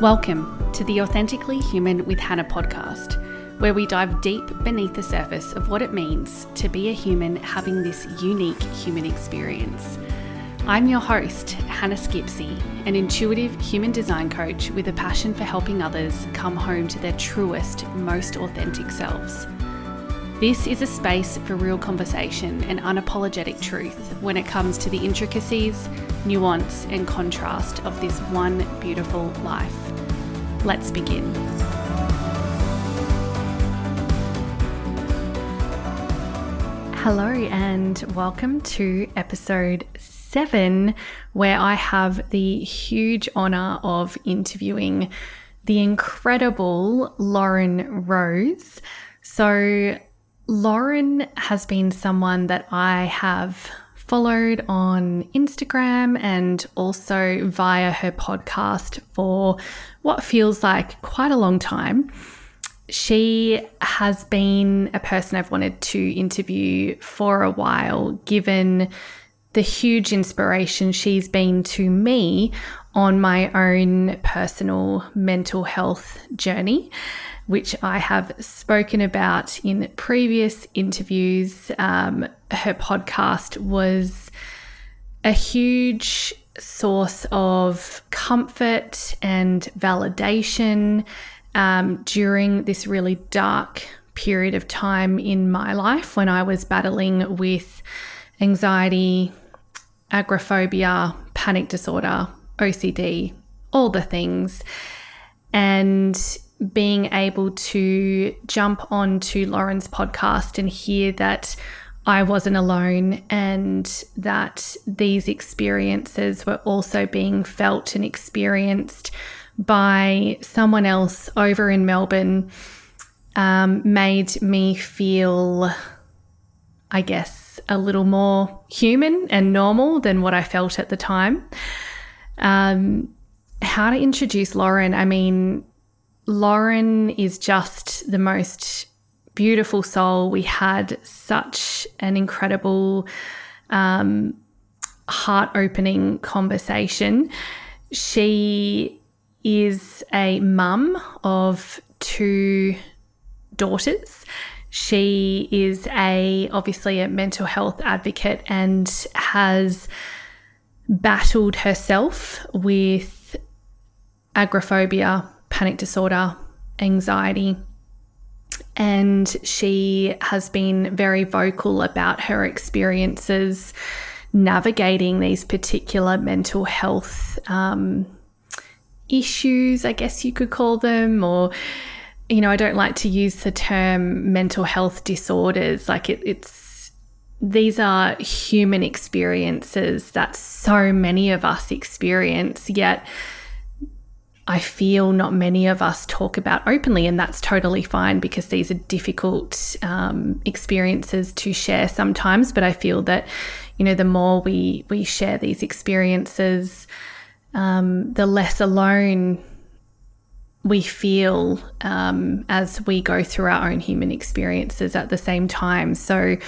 Welcome to the Authentically Human with Hannah podcast, where we dive deep beneath the surface of what it means to be a human having this unique human experience. I'm your host, Hannah Skipsey, an intuitive human design coach with a passion for helping others come home to their truest, most authentic selves. This is a space for real conversation and unapologetic truth when it comes to the intricacies, nuance, and contrast of this one beautiful life. Let's begin. Hello, and welcome to episode seven, where I have the huge honor of interviewing the incredible Lauren Rose. So, Lauren has been someone that I have followed on Instagram and also via her podcast for what feels like quite a long time. She has been a person I've wanted to interview for a while, given the huge inspiration she's been to me on my own personal mental health journey which I have spoken about in previous interviews. Um, her podcast was a huge source of comfort and validation um, during this really dark period of time in my life when I was battling with anxiety, agoraphobia, panic disorder, OCD, all the things. And being able to jump onto Lauren's podcast and hear that I wasn't alone and that these experiences were also being felt and experienced by someone else over in Melbourne um, made me feel, I guess, a little more human and normal than what I felt at the time. Um, how to introduce Lauren? I mean, Lauren is just the most beautiful soul. We had such an incredible, um, heart opening conversation. She is a mum of two daughters. She is a obviously a mental health advocate and has battled herself with agoraphobia, panic disorder, anxiety. And she has been very vocal about her experiences navigating these particular mental health um, issues, I guess you could call them, or, you know, I don't like to use the term mental health disorders. Like it, it's, these are human experiences that so many of us experience, yet I feel not many of us talk about openly, and that's totally fine because these are difficult um, experiences to share sometimes. But I feel that, you know, the more we we share these experiences, um, the less alone we feel um, as we go through our own human experiences at the same time. So,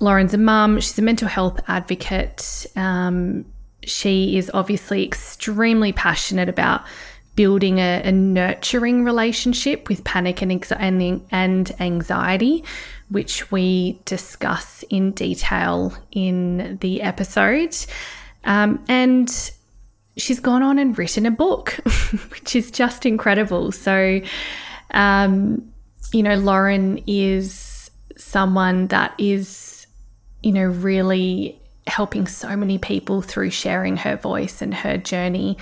Lauren's a mum. She's a mental health advocate. Um, she is obviously extremely passionate about building a, a nurturing relationship with panic and, and anxiety, which we discuss in detail in the episode. Um, and she's gone on and written a book, which is just incredible. So, um, you know, Lauren is someone that is, you know, really helping so many people through sharing her voice and her journey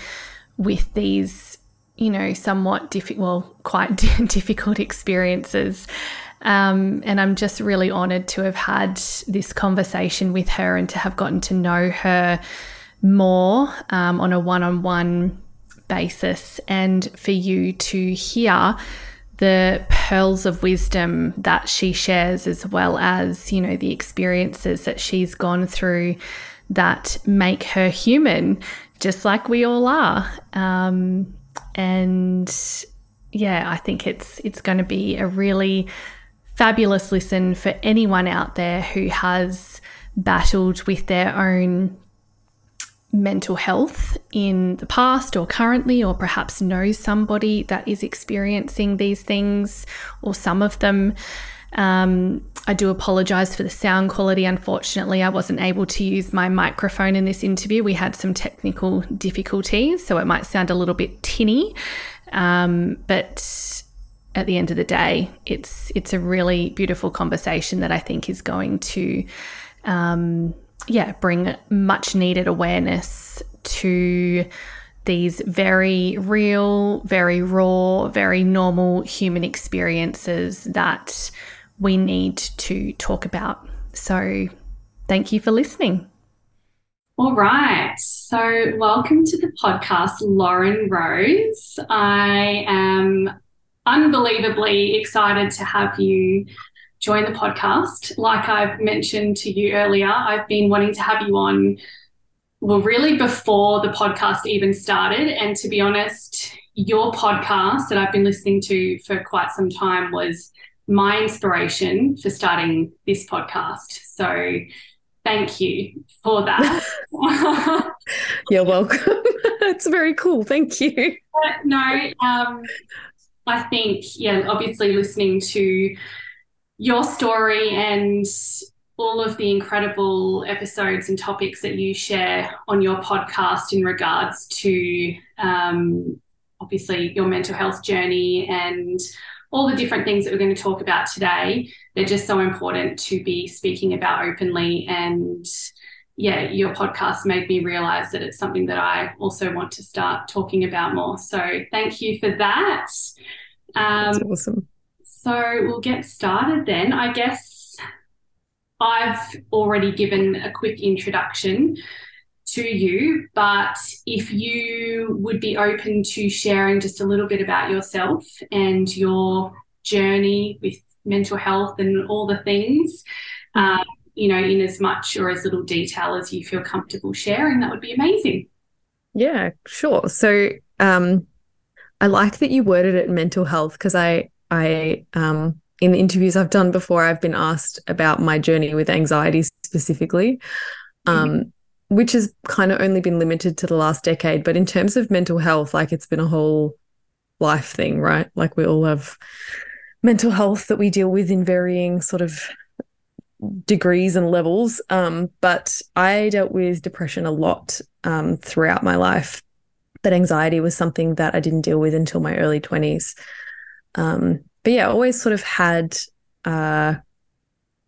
with these, you know, somewhat difficult, well, quite difficult experiences. Um, and I'm just really honored to have had this conversation with her and to have gotten to know her more um, on a one on one basis and for you to hear the pearls of wisdom that she shares, as well as, you know, the experiences that she's gone through that make her human, just like we all are. Um, and yeah, I think it's it's going to be a really fabulous listen for anyone out there who has battled with their own mental health in the past or currently, or perhaps knows somebody that is experiencing these things or some of them. Um, I do apologize for the sound quality. Unfortunately, I wasn't able to use my microphone in this interview. We had some technical difficulties, so it might sound a little bit tinny. Um, but at the end of the day, it's it's a really beautiful conversation that I think is going to um, yeah, bring much needed awareness to these very real, very raw, very normal human experiences that we need to talk about. So, thank you for listening. All right. So, welcome to the podcast, Lauren Rose. I am unbelievably excited to have you join the podcast. Like I've mentioned to you earlier, I've been wanting to have you on, well, really before the podcast even started. And to be honest, your podcast that I've been listening to for quite some time was my inspiration for starting this podcast. So thank you for that. You're welcome. That's very cool. Thank you. no, um, I think, yeah, obviously listening to your story and all of the incredible episodes and topics that you share on your podcast in regards to um, obviously your mental health journey and all the different things that we're going to talk about today. They're just so important to be speaking about openly. And yeah, your podcast made me realize that it's something that I also want to start talking about more. So thank you for that. Um, That's awesome. So we'll get started then. I guess I've already given a quick introduction to you, but if you would be open to sharing just a little bit about yourself and your journey with mental health and all the things, um, you know, in as much or as little detail as you feel comfortable sharing, that would be amazing. Yeah, sure. So um, I like that you worded it mental health because I I um, in the interviews I've done before, I've been asked about my journey with anxiety specifically, um, mm-hmm. which has kind of only been limited to the last decade. But in terms of mental health, like it's been a whole life thing, right? Like we all have mental health that we deal with in varying sort of degrees and levels. Um, but I dealt with depression a lot um, throughout my life. But anxiety was something that I didn't deal with until my early 20s. Um, but yeah, always sort of had, uh,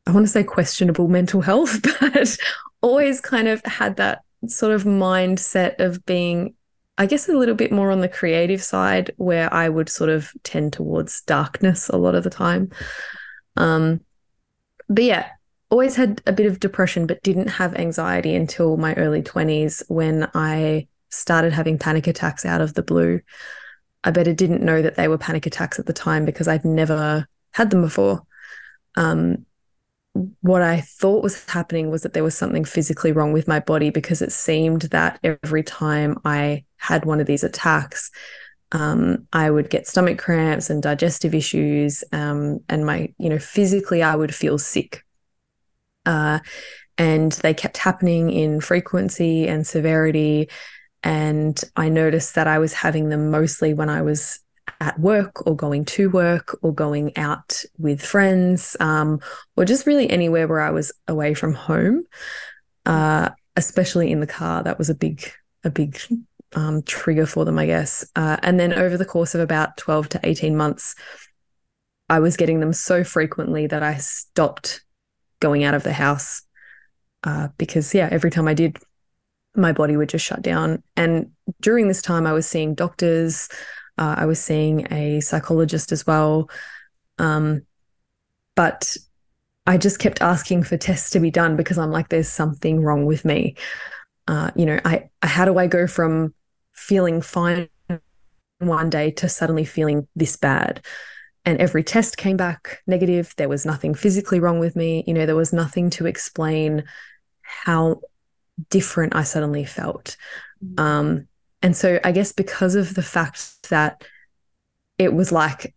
I want to say questionable mental health, but always kind of had that sort of mindset of being, I guess, a little bit more on the creative side where I would sort of tend towards darkness a lot of the time. Um, but yeah, always had a bit of depression, but didn't have anxiety until my early 20s when I started having panic attacks out of the blue. I better didn't know that they were panic attacks at the time because I'd never had them before. Um, what I thought was happening was that there was something physically wrong with my body because it seemed that every time I had one of these attacks, um, I would get stomach cramps and digestive issues, um, and my, you know, physically I would feel sick. Uh, and they kept happening in frequency and severity. And I noticed that I was having them mostly when I was at work or going to work or going out with friends um, or just really anywhere where I was away from home, uh, especially in the car. That was a big, a big um, trigger for them, I guess. Uh, and then over the course of about 12 to 18 months, I was getting them so frequently that I stopped going out of the house uh, because, yeah, every time I did, my body would just shut down. And during this time, I was seeing doctors, uh, I was seeing a psychologist as well. Um, but I just kept asking for tests to be done because I'm like, there's something wrong with me. Uh, you know, I, I how do I go from feeling fine one day to suddenly feeling this bad? And every test came back negative. There was nothing physically wrong with me. You know, there was nothing to explain how different I suddenly felt. Mm. Um, and so I guess because of the fact that it was like,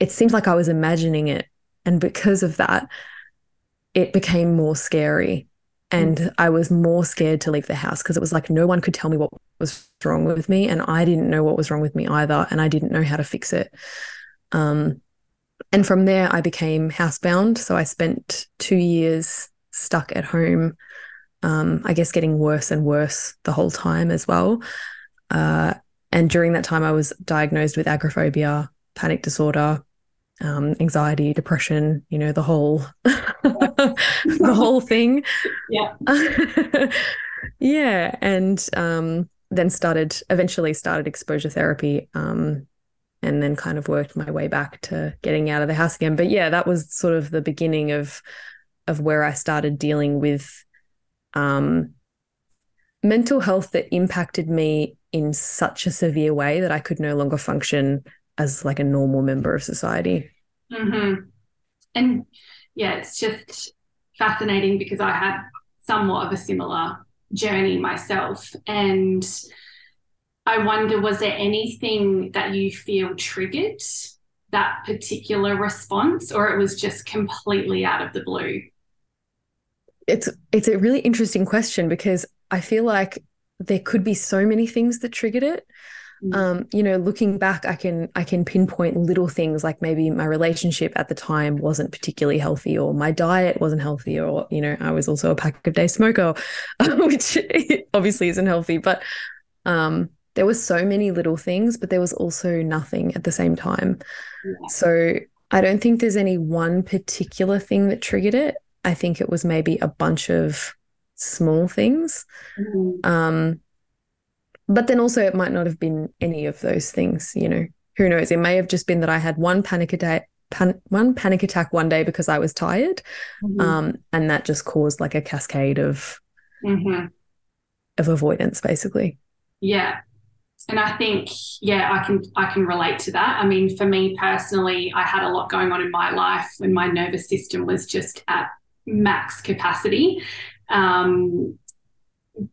it seemed like I was imagining it. And because of that, it became more scary. and I was more scared to leave the house because it was like no one could tell me what was wrong with me, and I didn't know what was wrong with me either, and I didn't know how to fix it. Um, and from there, I became housebound. So I spent two years stuck at home, um, I guess getting worse and worse the whole time as well. Uh, and during that time, I was diagnosed with agoraphobia, panic disorder, um, anxiety, depression, you know, the whole the whole thing. Yeah. yeah. And um, then started eventually started exposure therapy. Um, and then kind of worked my way back to getting out of the house again. But yeah, that was sort of the beginning of of where I started dealing with um, mental health that impacted me in such a severe way that I could no longer function as like a normal member of society. Mm-hmm. And yeah, it's just fascinating because I had somewhat of a similar journey myself. And I wonder, was there anything that you feel triggered that particular response, or it was just completely out of the blue? It's it's a really interesting question because I feel like there could be so many things that triggered it. Mm. Um, you know, looking back, I can I can pinpoint little things like maybe my relationship at the time wasn't particularly healthy, or my diet wasn't healthy, or you know, I was also a pack of day smoker, which obviously isn't healthy. But um, there were so many little things, but there was also nothing at the same time. Yeah. So I don't think there's any one particular thing that triggered it. I think it was maybe a bunch of small things. Mm-hmm. Um, but then also it might not have been any of those things, you know. Who knows? It may have just been that I had one panic attack pan- one panic attack one day because I was tired. Mm-hmm. Um, and that just caused like a cascade of mm-hmm. of avoidance basically. Yeah. And I think, yeah, I can I can relate to that. I mean, for me personally, I had a lot going on in my life when my nervous system was just at max capacity. Um,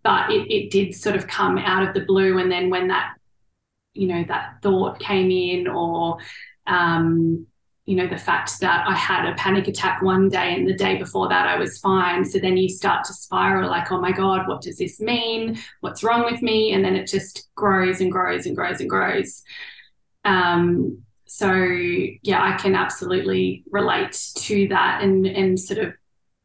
but it, it did sort of come out of the blue. And then when that, you know, that thought came in or, um, you know, the fact that I had a panic attack one day and the day before that I was fine. So then you start to spiral like, oh my God, what does this mean? What's wrong with me? And then it just grows and grows and grows and grows. Um, so yeah, I can absolutely relate to that and and sort of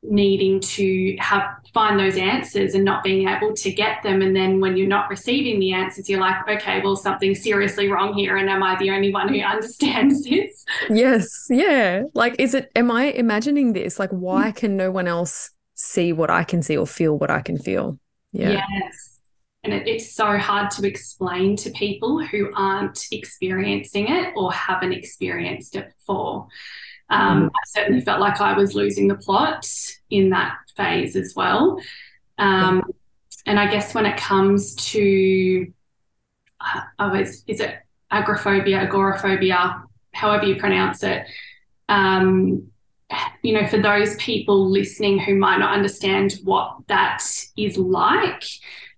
needing to have find those answers and not being able to get them. And then when you're not receiving the answers you're like okay well something's seriously wrong here. And am i the only one who understands this? Yes. Yeah. Like is it am i imagining this? Like why mm. can no one else see what i can see or feel what i can feel? Yeah. Yes. And it, it's so hard to explain to people who aren't experiencing it or haven't experienced it before um, mm. I certainly felt like I was losing the plot in that phase as well. Um, and I guess when it comes to, uh, oh, is, is it agoraphobia, agoraphobia, however you pronounce it, um, you know, for those people listening who might not understand what that is like,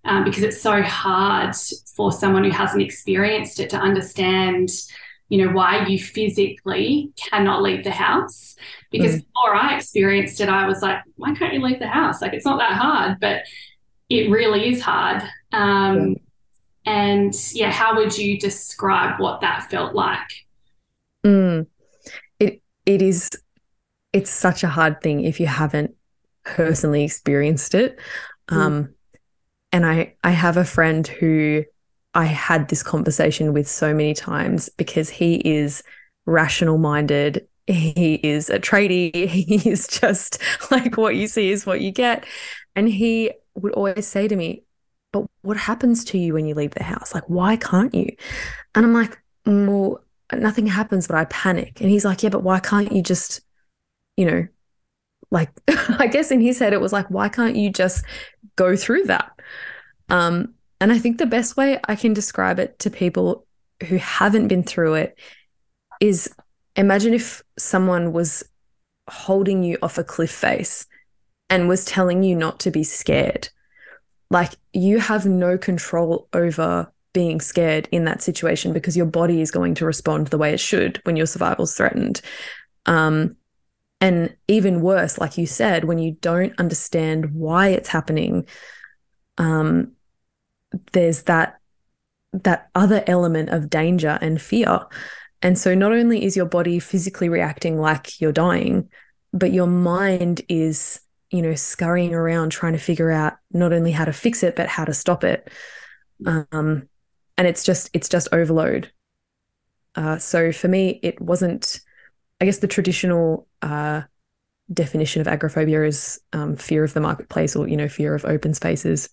um, because it's so hard for someone who hasn't experienced it to understand you know, why you physically cannot leave the house. Because mm. before I experienced it, I was like, why can't you leave the house? Like, it's not that hard, but it really is hard. Um, yeah. And yeah, how would you describe what that felt like? Mm. It it is. It's such a hard thing if you haven't personally experienced it. Mm. Um, and I I have a friend who I had this conversation with so many times because he is rational minded. He is a tradie. He is just like what you see is what you get. And he would always say to me, But what happens to you when you leave the house? Like, why can't you? And I'm like, Well, nothing happens, but I panic. And he's like, Yeah, but why can't you just, you know, like, I guess in his head, it was like, Why can't you just go through that? Um, and I think the best way I can describe it to people who haven't been through it is imagine if someone was holding you off a cliff face and was telling you not to be scared. Like you have no control over being scared in that situation because your body is going to respond the way it should when your survival's threatened. Um, and even worse like you said when you don't understand why it's happening um there's that that other element of danger and fear. And so not only is your body physically reacting like you're dying but your mind is you know scurrying around trying to figure out not only how to fix it but how to stop it. Um and it's just it's just overload. Uh so for me it wasn't I guess the traditional uh, definition of agoraphobia is um, fear of the marketplace or you know fear of open spaces.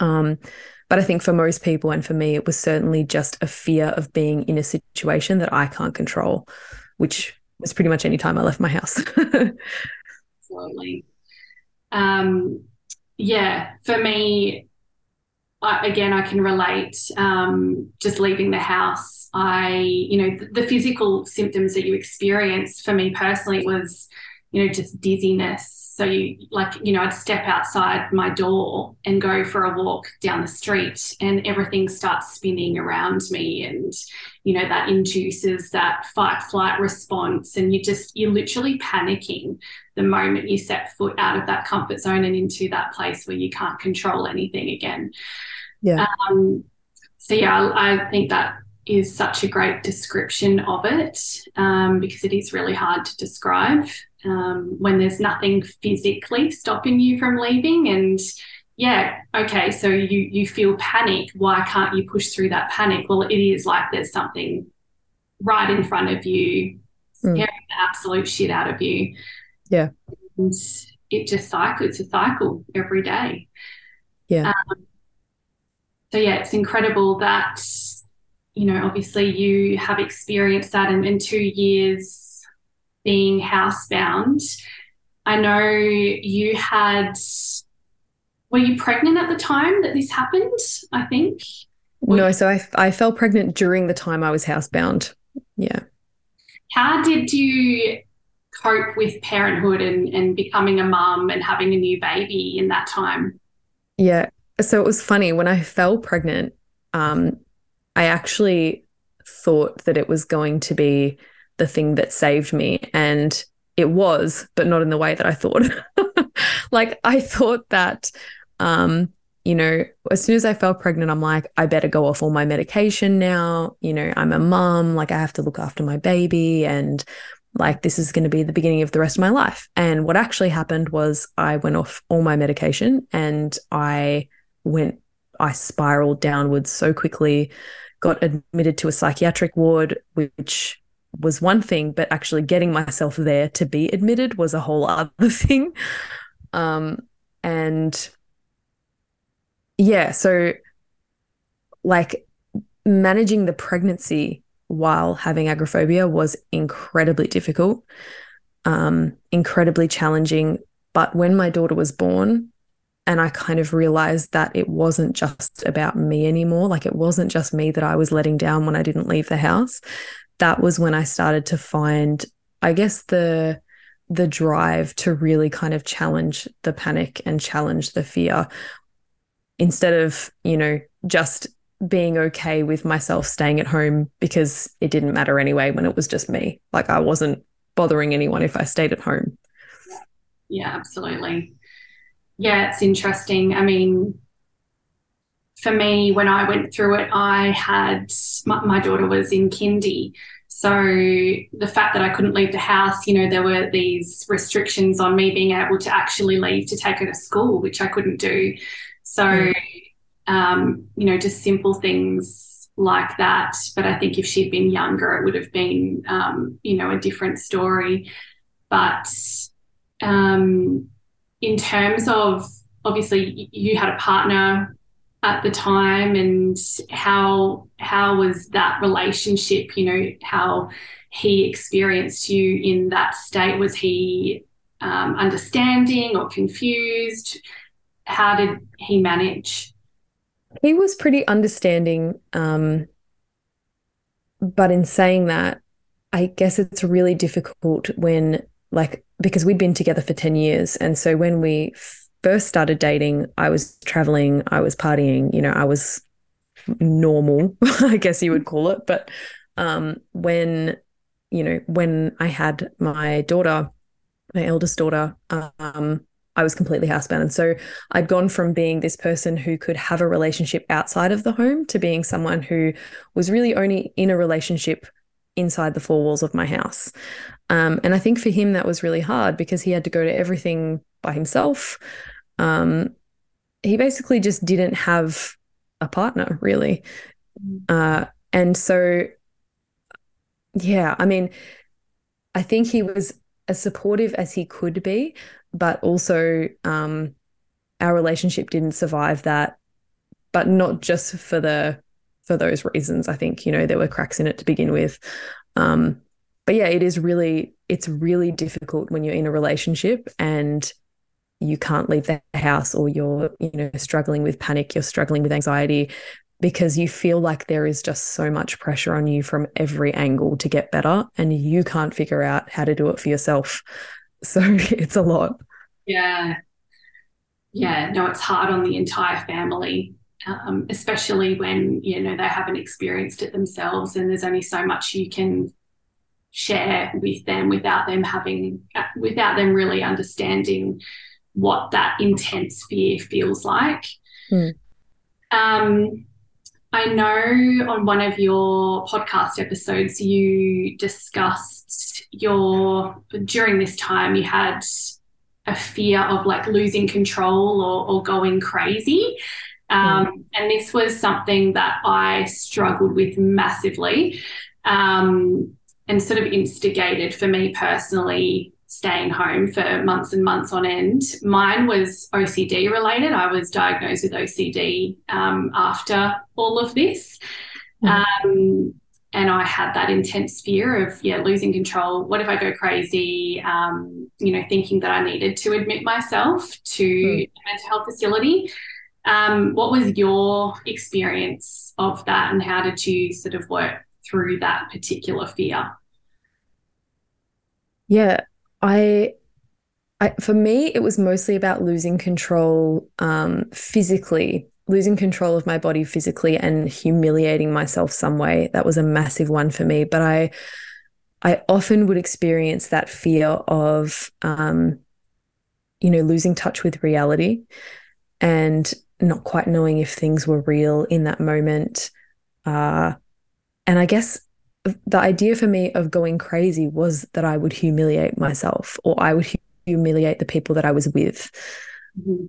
Um, but I think for most people and for me, it was certainly just a fear of being in a situation that I can't control, which was pretty much any time I left my house. Absolutely. Um, yeah, for me, I, again, I can relate. Um, just leaving the house, I, you know, the, the physical symptoms that you experienced for me personally was, you know, just dizziness. So you like, you know, I'd step outside my door and go for a walk down the street, and everything starts spinning around me, and you know that induces that fight flight response, and you just you're literally panicking the moment you set foot out of that comfort zone and into that place where you can't control anything again. Yeah. Um, so yeah, I, I, think that is such a great description of it um, because it is really hard to describe um, when there's nothing physically stopping you from leaving and yeah okay so you you feel panic. Why can't you push through that panic? Well it is like there's something right in front of you scaring mm. the absolute shit out of you. Yeah. And it just cycles it's a cycle every day. Yeah. Um, so yeah, it's incredible that you know obviously you have experienced that in, in two years being housebound. I know you had. Were you pregnant at the time that this happened? I think. no, so I, I fell pregnant during the time I was housebound. Yeah. How did you cope with parenthood and, and becoming a mum and having a new baby in that time? Yeah, so it was funny when I fell pregnant. Um, I actually thought that it was going to be the thing that saved me, and it was, but not in the way that I thought. like I thought that, um, you know, as soon as I fell pregnant, I'm like, I better go off all my medication now. You know, I'm a mum, like I have to look after my baby, and like this is going to be the beginning of the rest of my life. And what actually happened was I went off all my medication and I went, I spiraled downwards so quickly, got admitted to a psychiatric ward, which was one thing, but actually getting myself there to be admitted was a whole other thing. Um, and yeah, so like managing the pregnancy while having agoraphobia was incredibly difficult, um, incredibly challenging. But when my daughter was born, and I kind of realized that it wasn't just about me anymore. Like it wasn't just me that I was letting down when I didn't leave the house. That was when I started to find, I guess, the the drive to really kind of challenge the panic and challenge the fear instead of, you know, just being okay with myself staying at home because it didn't matter anyway when it was just me. Like I wasn't bothering anyone if I stayed at home. Yeah, absolutely yeah, it's interesting. I mean, for me, when I went through it, I had my, my, daughter was in kindy. So the fact that I couldn't leave the house, you know, there were these restrictions on me being able to actually leave to take her to school, which I couldn't do. So, mm. um, you know, just simple things like that. But I think if she'd been younger, it would have been, um, you know, a different story. But um, in terms of obviously you had a partner at the time and how how was that relationship you know how he experienced you in that state? Was he um, understanding or confused? How did he manage? He was pretty understanding um, but in saying that i guess it's really difficult when like because we'd been together for 10 years. And so when we first started dating, I was traveling, I was partying, you know, I was normal, I guess you would call it. But um, when, you know, when I had my daughter, my eldest daughter, um, I was completely housebound. And so I'd gone from being this person who could have a relationship outside of the home to being someone who was really only in a relationship inside the four walls of my house. Um, and I think for him, that was really hard because he had to go to everything by himself. Um, he basically just didn't have a partner, really. Mm. Uh, and so, yeah, I mean, I think he was as supportive as he could be, but also um, our relationship didn't survive that. But not just for the for those reasons. I think you know there were cracks in it to begin with. Um, but yeah, it is really it's really difficult when you're in a relationship and you can't leave the house or you're you know struggling with panic, you're struggling with anxiety because you feel like there is just so much pressure on you from every angle to get better and you can't figure out how to do it for yourself. So it's a lot. Yeah. Yeah. No, it's hard on the entire family, um, especially when, you know, they haven't experienced it themselves and there's only so much you can share with them without them having, without them really understanding what that intense fear feels like. Mm. Um, I know on one of your podcast episodes, you discussed your, during this time, you had a fear of like losing control or, or going crazy. Um, mm. And this was something that I struggled with massively um, and sort of instigated for me personally staying home for months and months on end. Mine was OCD related. I was diagnosed with OCD um, after all of this. Mm. Um, and I had that intense fear of, yeah, losing control. What if I go crazy? Um, you know, thinking that I needed to admit myself to mm. a mental health facility. Um, what was your experience of that, and how did you sort of work through that particular fear? Yeah, I, I for me, it was mostly about losing control um, physically, losing control of my body physically, and humiliating myself some way. That was a massive one for me. But I, I often would experience that fear of, um, you know, losing touch with reality, and not quite knowing if things were real in that moment. Uh, and I guess the idea for me of going crazy was that I would humiliate myself or I would humiliate the people that I was with. Mm-hmm.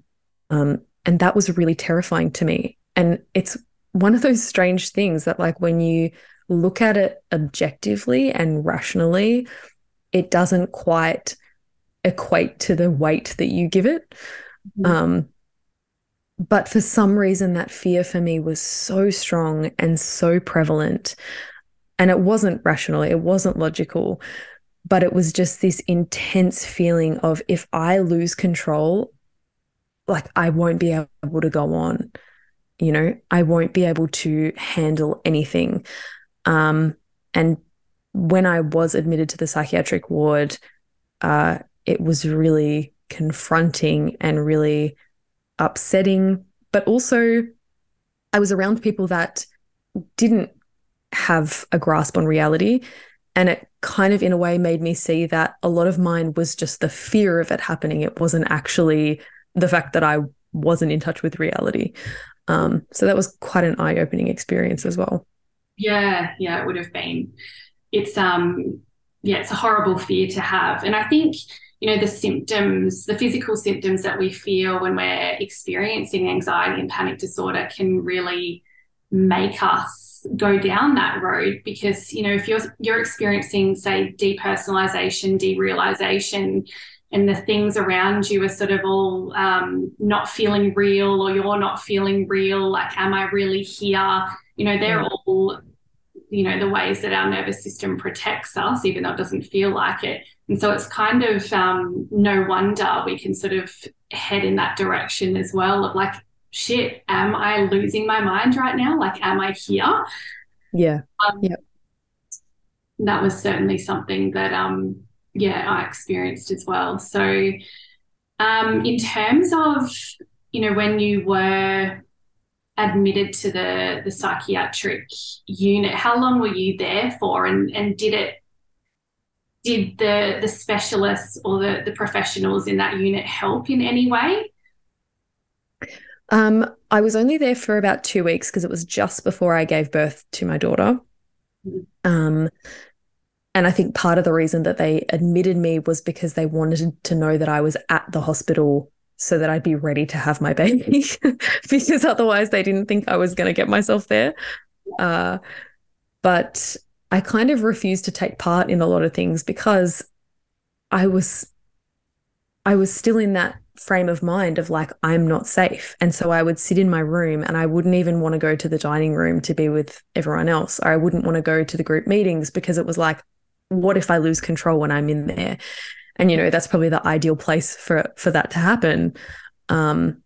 Um, and that was really terrifying to me. And it's one of those strange things that, like, when you look at it objectively and rationally, it doesn't quite equate to the weight that you give it. Mm-hmm. Um, but for some reason, that fear for me was so strong and so prevalent and it wasn't rational, it wasn't logical, but it was just this intense feeling of if I lose control, like I won't be able to go on. You know, I won't be able to handle anything. Um, and when I was admitted to the psychiatric ward, uh, it was really confronting and really upsetting. But also, I was around people that didn't have a grasp on reality. And it kind of, in a way, made me see that a lot of mine was just the fear of it happening. It wasn't actually the fact that I wasn't in touch with reality. Um, so that was quite an eye opening experience as well. Yeah, yeah, it would have been. It's um, yeah, it's a horrible fear to have, and I think you know the symptoms, the physical symptoms that we feel when we're experiencing anxiety and panic disorder can really make us go down that road because you know if you're you're experiencing say depersonalization derealization and the things around you are sort of all um, not feeling real or you're not feeling real like am i really here you know they're mm. all you know the ways that our nervous system protects us even though it doesn't feel like it and so it's kind of um, no wonder we can sort of head in that direction as well of like shit, am I losing my mind right now? Like, am I here? Yeah. Um, yeah. That was certainly something that, um, yeah, I experienced as well. So, um, in terms of, you know, when you were admitted to the the psychiatric unit, how long were you there for, and and did it did the the specialists or the the professionals in that unit help in any way? Um, I was only there for about two weeks because it was just before I gave birth to my daughter. Mm-hmm. Um, and I think part of the reason that they admitted me was because they wanted to know that I was at the hospital so that I'd be ready to have my baby, because otherwise they didn't think I was going to get myself there. Uh, but I kind of refused to take part in a lot of things because I was I was still in that frame of mind of like I'm not safe. And so I would sit in my room and I wouldn't even want to go to the dining room to be with everyone else. Or I wouldn't want to go to the group meetings because it was like what if I lose control when I'm in there? And you know, that's probably the ideal place for for that to happen. Um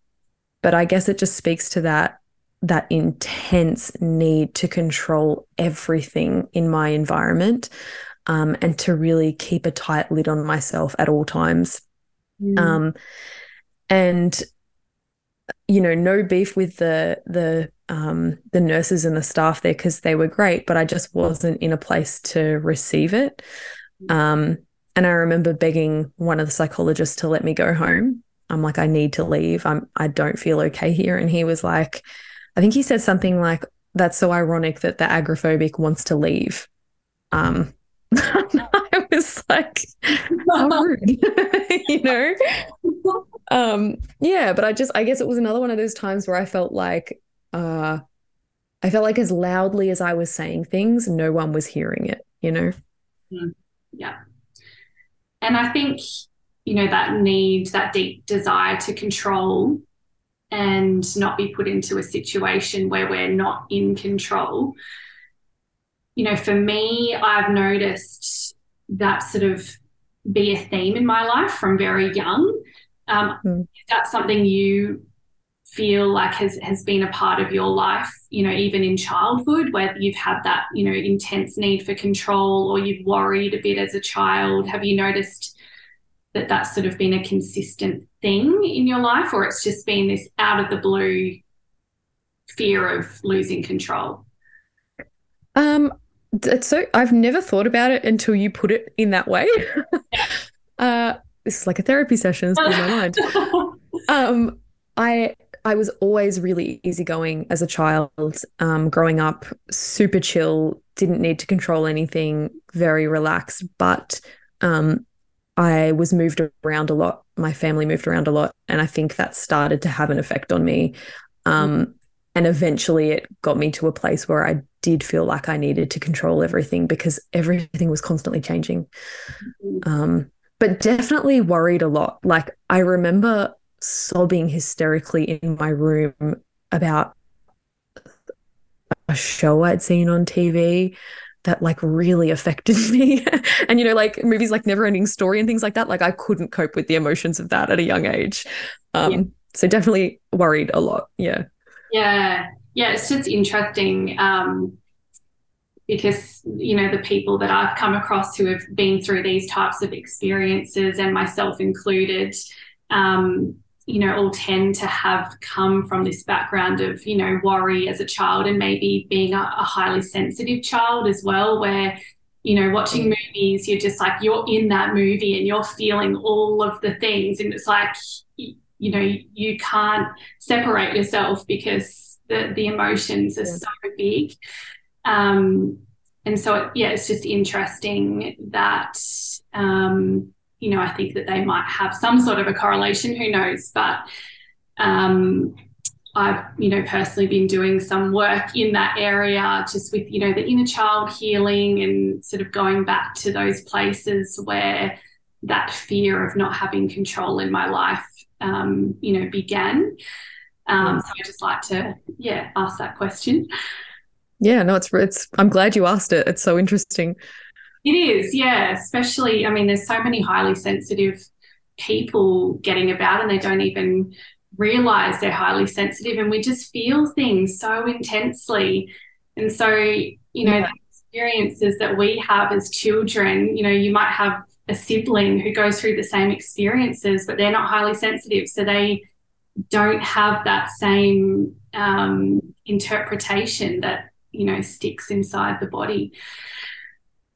but I guess it just speaks to that that intense need to control everything in my environment um, and to really keep a tight lid on myself at all times. Mm. Um, and you know, no beef with the the um, the nurses and the staff there because they were great, but I just wasn't in a place to receive it. Um, and I remember begging one of the psychologists to let me go home. I'm like, I need to leave. I'm I don't feel okay here. And he was like, I think he said something like, "That's so ironic that the agoraphobic wants to leave." Um, like, rude, you know? Um, yeah, but I just, I guess it was another one of those times where I felt like, uh, I felt like as loudly as I was saying things, no one was hearing it, you know? Mm, yeah. And I think, you know, that need, that deep desire to control and not be put into a situation where we're not in control. You know, for me, I've noticed that sort of be a theme in my life from very young. Um, mm. Is that something you feel like has has been a part of your life? You know, even in childhood, where you've had that you know intense need for control, or you've worried a bit as a child. Have you noticed that that's sort of been a consistent thing in your life, or it's just been this out of the blue fear of losing control? Um, it's so I've never thought about it until you put it in that way. uh, this is like a therapy session. in my mind. Um, I I was always really easygoing as a child. Um, growing up, super chill, didn't need to control anything, very relaxed. But um, I was moved around a lot. My family moved around a lot. And I think that started to have an effect on me. Um, and eventually it got me to a place where I did feel like I needed to control everything because everything was constantly changing. Um, but definitely worried a lot. Like I remember sobbing hysterically in my room about a show I'd seen on TV that like really affected me. and you know, like movies like Never Ending Story and things like that, like I couldn't cope with the emotions of that at a young age. Um, yeah. so definitely worried a lot. Yeah. Yeah. Yeah. It's just interesting. Um, because you know the people that I've come across who have been through these types of experiences and myself included um, you know, all tend to have come from this background of, you know, worry as a child and maybe being a, a highly sensitive child as well, where, you know, watching movies, you're just like, you're in that movie and you're feeling all of the things. And it's like, you know, you can't separate yourself because the, the emotions are yeah. so big. Um, and so, yeah, it's just interesting that, um, you know, I think that they might have some sort of a correlation, who knows? But um, I've, you know, personally been doing some work in that area just with, you know, the inner child healing and sort of going back to those places where that fear of not having control in my life, um, you know, began. Um, so I just like to, yeah, ask that question. Yeah, no, it's it's. I'm glad you asked it. It's so interesting. It is, yeah. Especially, I mean, there's so many highly sensitive people getting about and they don't even realize they're highly sensitive and we just feel things so intensely. And so, you know, yeah. the experiences that we have as children, you know, you might have a sibling who goes through the same experiences, but they're not highly sensitive. So they don't have that same um, interpretation that, you know, sticks inside the body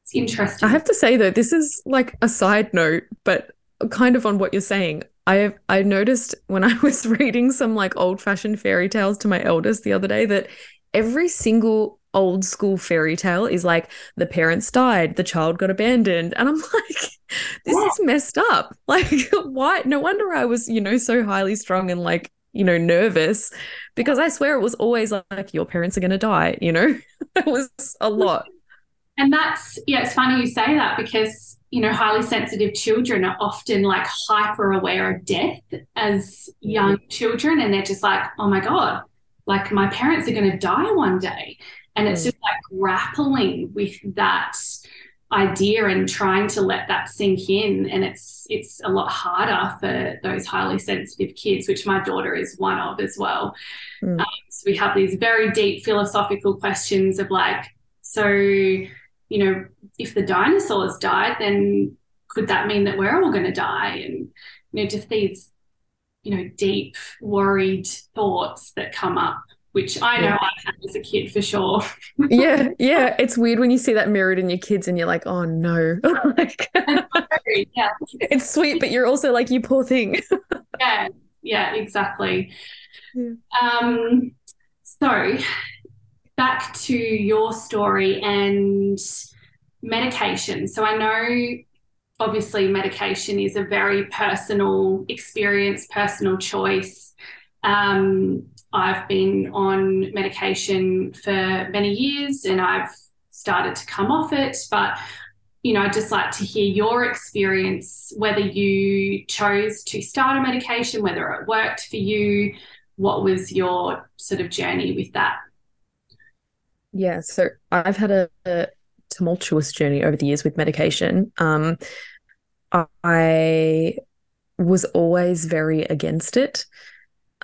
It's interesting. I have to say though, this is like a side note, but kind of on what you're saying. I I noticed when I was reading some like old fashioned fairy tales to my eldest the other day that every single old school fairy tale is like the parents died, the child got abandoned. And I'm like, this yeah. is messed up. Like, why? No wonder I was, you know, so highly strung and like, you know, nervous because I swear it was always like, your parents are going to die, you know? it was a lot. And that's, yeah, it's funny you say that because, you know, highly sensitive children are often like hyper aware of death as young children. And they're just like, oh my God, like my parents are going to die one day. And it's mm. just like grappling with that idea and trying to let that sink in and it's it's a lot harder for those highly sensitive kids which my daughter is one of as well mm. um, so we have these very deep philosophical questions of like so you know if the dinosaurs died then could that mean that we're all going to die and you know just these you know deep worried thoughts that come up which I know yeah. I had as a kid for sure. yeah, yeah. It's weird when you see that mirrored in your kids and you're like, oh no. like, yeah. It's sweet, but you're also like, you poor thing. yeah, yeah, exactly. Yeah. Um, so back to your story and medication. So I know obviously medication is a very personal experience, personal choice. Um, I've been on medication for many years and I've started to come off it. But, you know, I'd just like to hear your experience, whether you chose to start a medication, whether it worked for you. What was your sort of journey with that? Yeah, so I've had a, a tumultuous journey over the years with medication. Um, I was always very against it.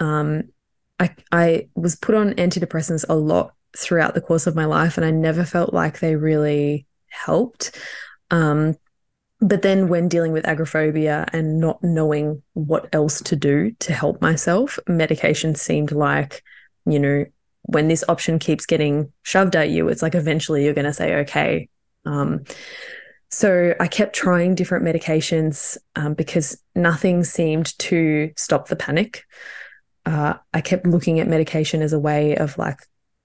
Um, I, I was put on antidepressants a lot throughout the course of my life, and I never felt like they really helped. Um, but then, when dealing with agoraphobia and not knowing what else to do to help myself, medication seemed like, you know, when this option keeps getting shoved at you, it's like eventually you're going to say, okay. Um, so I kept trying different medications um, because nothing seemed to stop the panic uh, I kept looking at medication as a way of like,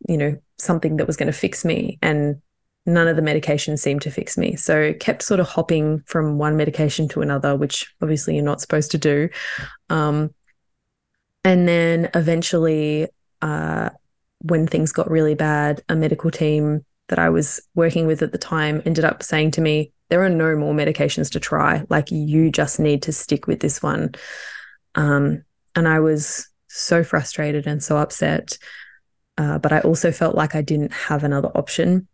you know, something that was going to fix me. And none of the medications seemed to fix me. So kept sort of hopping from one medication to another, which obviously you're not supposed to do. Um, and then eventually, uh, when things got really bad, a medical team that I was working with at the time ended up saying to me, There are no more medications to try. Like, you just need to stick with this one. Um, and I was so frustrated and so upset. Uh, but I also felt like I didn't have another option.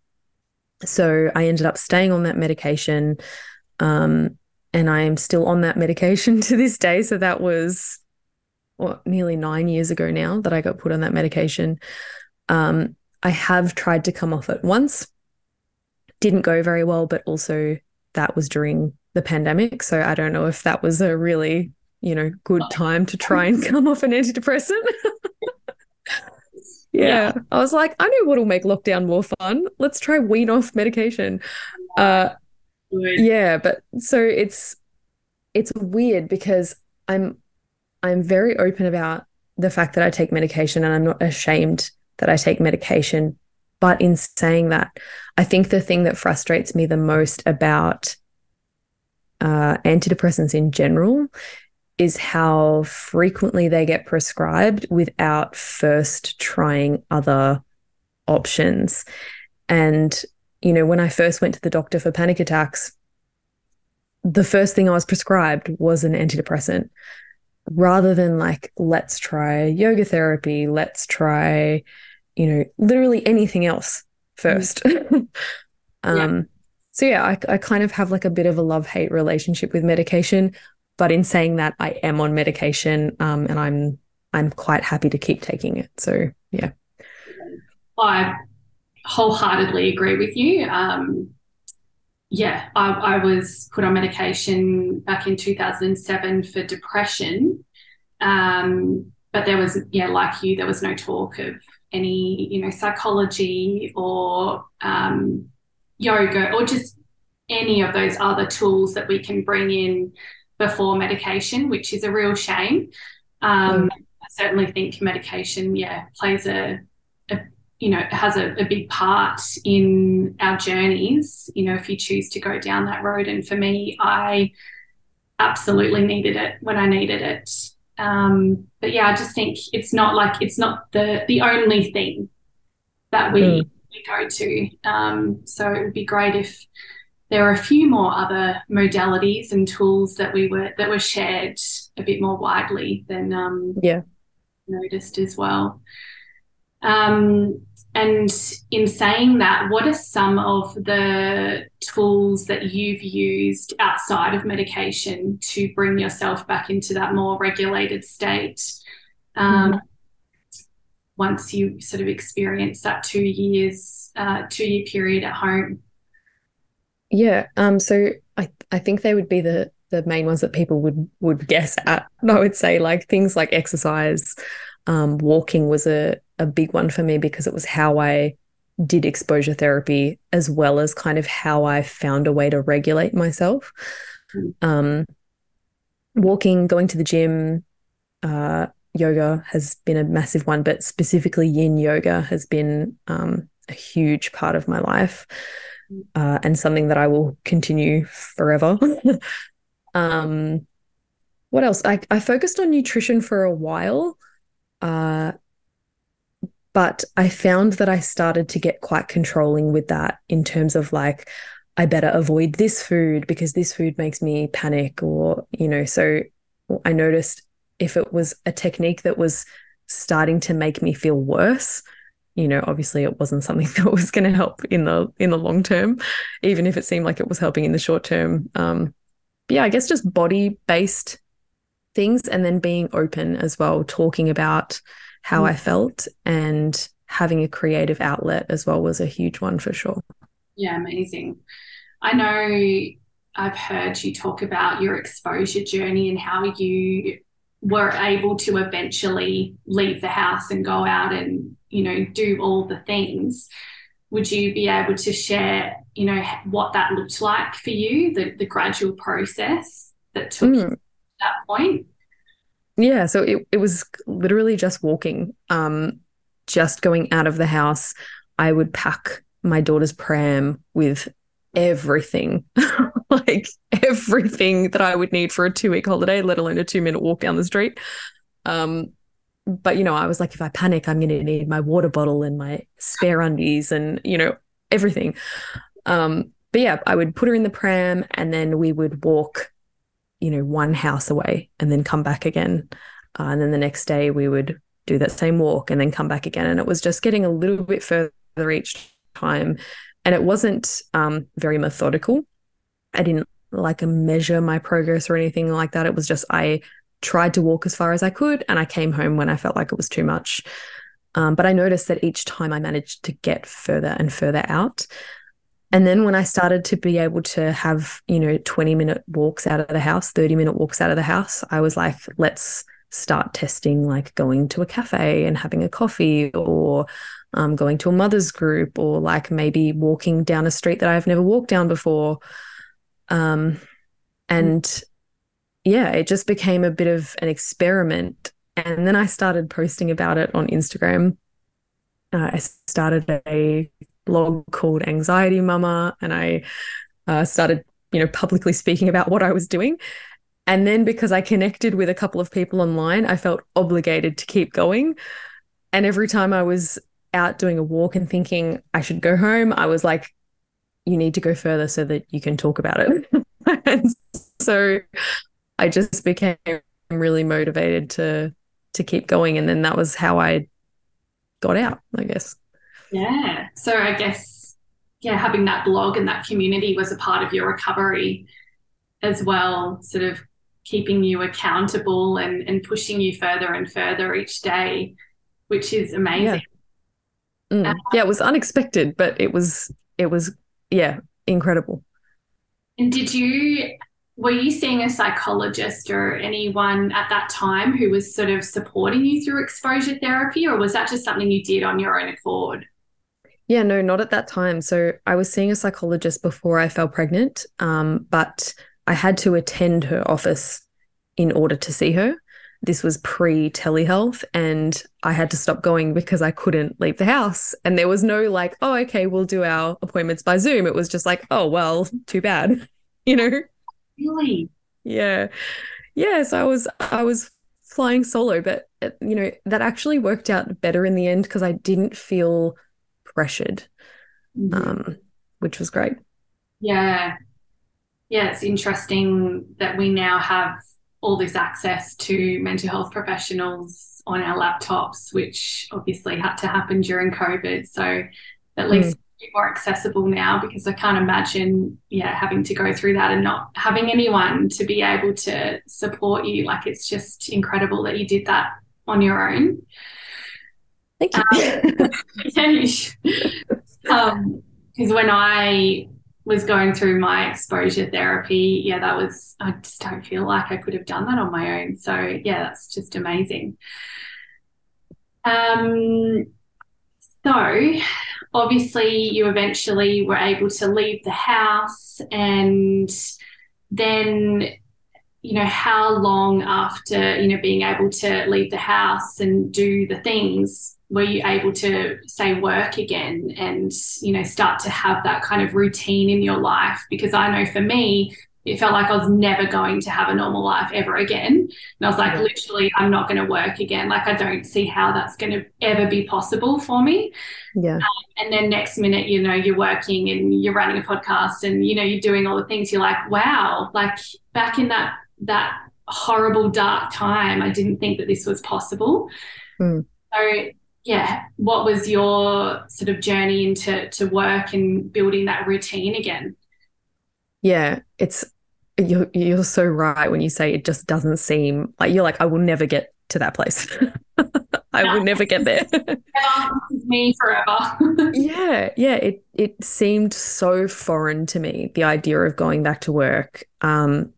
So I ended up staying on that medication. Um, and I am still on that medication to this day. So that was what, nearly nine years ago now that I got put on that medication. Um, I have tried to come off it once, didn't go very well, but also that was during the pandemic. So I don't know if that was a really you know, good time to try and come off an antidepressant. yeah. yeah. I was like, I know what'll make lockdown more fun. Let's try wean off medication. Uh, yeah, but so it's it's weird because I'm I'm very open about the fact that I take medication and I'm not ashamed that I take medication. But in saying that, I think the thing that frustrates me the most about uh, antidepressants in general is how frequently they get prescribed without first trying other options. And, you know, when I first went to the doctor for panic attacks, the first thing I was prescribed was an antidepressant rather than like, let's try yoga therapy, let's try, you know, literally anything else first. um, yeah. So, yeah, I, I kind of have like a bit of a love hate relationship with medication. But in saying that, I am on medication, um, and I'm I'm quite happy to keep taking it. So yeah, I wholeheartedly agree with you. Um, yeah, I, I, was put on medication back in 2007 for depression, um, but there was yeah, like you, there was no talk of any you know psychology or um, yoga or just any of those other tools that we can bring in before medication, which is a real shame. Um, mm. I certainly think medication, yeah, plays a, a you know, has a, a, big part in our journeys, you know, if you choose to go down that road. And for me, I absolutely needed it when I needed it. Um, but yeah, I just think it's not like it's not the the only thing that we, mm. we go to. Um, so it would be great if there are a few more other modalities and tools that we were that were shared a bit more widely than um, yeah noticed as well. Um, and in saying that, what are some of the tools that you've used outside of medication to bring yourself back into that more regulated state? Um, mm-hmm. Once you sort of experience that two years, uh, two year period at home. Yeah. Um, so I, I think they would be the the main ones that people would would guess at. I would say like things like exercise, um, walking was a, a big one for me because it was how I did exposure therapy as well as kind of how I found a way to regulate myself. Mm. Um, walking, going to the gym, uh, yoga has been a massive one, but specifically yin yoga has been um, a huge part of my life uh, and something that I will continue forever. um, what else? I, I focused on nutrition for a while, uh, but I found that I started to get quite controlling with that in terms of like, I better avoid this food because this food makes me panic, or, you know, so I noticed if it was a technique that was starting to make me feel worse, you know obviously it wasn't something that was going to help in the in the long term even if it seemed like it was helping in the short term. Um yeah i guess just body based things and then being open as well talking about how mm. i felt and having a creative outlet as well was a huge one for sure. Yeah amazing. I know i've heard you talk about your exposure journey and how you were able to eventually leave the house and go out and you know do all the things would you be able to share you know what that looked like for you the, the gradual process that took mm. to that point? Yeah so it, it was literally just walking um just going out of the house. I would pack my daughter's pram with everything like everything that i would need for a two week holiday let alone a two minute walk down the street. Um but you know, I was like, if I panic, I'm going to need my water bottle and my spare undies and you know everything. Um, but yeah, I would put her in the pram and then we would walk, you know, one house away and then come back again. Uh, and then the next day we would do that same walk and then come back again. And it was just getting a little bit further each time. And it wasn't um, very methodical. I didn't like measure my progress or anything like that. It was just I tried to walk as far as I could, and I came home when I felt like it was too much. Um, but I noticed that each time I managed to get further and further out. And then when I started to be able to have, you know, 20 minute walks out of the house, 30 minute walks out of the house, I was like, let's start testing like going to a cafe and having a coffee or um, going to a mother's group or like maybe walking down a street that I've never walked down before. Um, and yeah, it just became a bit of an experiment. And then I started posting about it on Instagram. Uh, I started a blog called Anxiety Mama, and I uh, started, you know, publicly speaking about what I was doing. And then because I connected with a couple of people online, I felt obligated to keep going. And every time I was out doing a walk and thinking I should go home, I was like, you need to go further so that you can talk about it. and so I just became really motivated to to keep going and then that was how I got out, I guess. Yeah. So I guess yeah, having that blog and that community was a part of your recovery as well, sort of keeping you accountable and, and pushing you further and further each day, which is amazing. Yeah. Mm. Um, yeah, it was unexpected, but it was it was yeah, incredible. And did you were you seeing a psychologist or anyone at that time who was sort of supporting you through exposure therapy, or was that just something you did on your own accord? Yeah, no, not at that time. So I was seeing a psychologist before I fell pregnant, um, but I had to attend her office in order to see her. This was pre telehealth, and I had to stop going because I couldn't leave the house. And there was no like, oh, okay, we'll do our appointments by Zoom. It was just like, oh, well, too bad, you know? Really? Yeah. Yeah. So I was, I was flying solo, but, you know, that actually worked out better in the end because I didn't feel pressured, Mhm. um, which was great. Yeah. Yeah, it's interesting that we now have all this access to mental health professionals on our laptops, which obviously had to happen during COVID. So at least a bit more accessible now because I can't imagine, yeah, having to go through that and not having anyone to be able to support you. Like it's just incredible that you did that on your own. Thank you. yeah, you. Um, because when I was going through my exposure therapy, yeah, that was, I just don't feel like I could have done that on my own. So, yeah, that's just amazing. Um, so, obviously, you eventually were able to leave the house, and then, you know, how long after, you know, being able to leave the house and do the things were you able to say work again and you know start to have that kind of routine in your life? Because i know for me it felt like i was never going to have a normal life ever again. And i was like literally i'm not going to work again. Like i don't see how that's going to ever be possible for me. Yeah. and then next minute you know you're working and you're running a podcast and you know you're doing all the things. You're like wow like back in that that horrible dark time i didn't think that this was possible. Mm. so yeah what was your sort of journey into to work and building that routine again Yeah. It's, you're, you're so right when you say it just doesn't seem like you're like, I will never get to that place. I will never get there. Never, this is me forever yeah. Yeah. It, it seemed so foreign to me, the idea of going back to work. Um,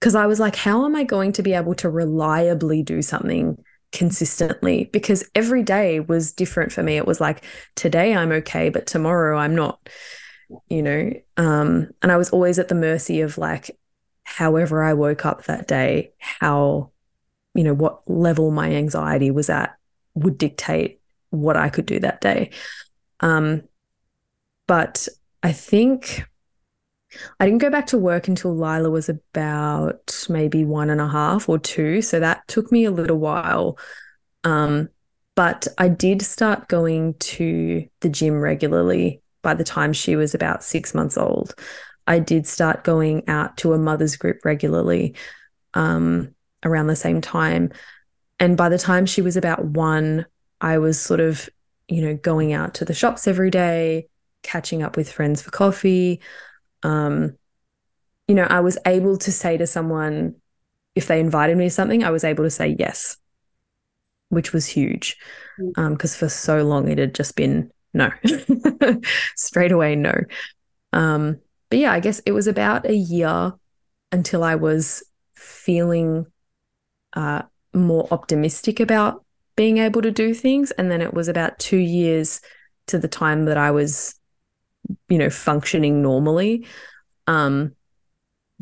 because I was like, how am I going to be able to reliably do something consistently? Because every day was different for me. It was like, today I'm okay, but tomorrow I'm not, you know? Um, and I was always at the mercy of like, however I woke up that day, how, you know, what level my anxiety was at would dictate what I could do that day. Um, but I think I didn't go back to work until Lila was about maybe one and a half or two. So that took me a little while. Um, but I did start going to the gym regularly by the time she was about six months old. I did start going out to a mother's group regularly um, around the same time. And by the time she was about one, I was sort of, you know, going out to the shops every day, catching up with friends for coffee. Um, you know, I was able to say to someone, if they invited me to something, I was able to say yes, which was huge. Mm. Because for so long it had just been no, straight away, no. Um, but yeah, I guess it was about a year until I was feeling uh, more optimistic about being able to do things. And then it was about two years to the time that I was, you know, functioning normally. Um,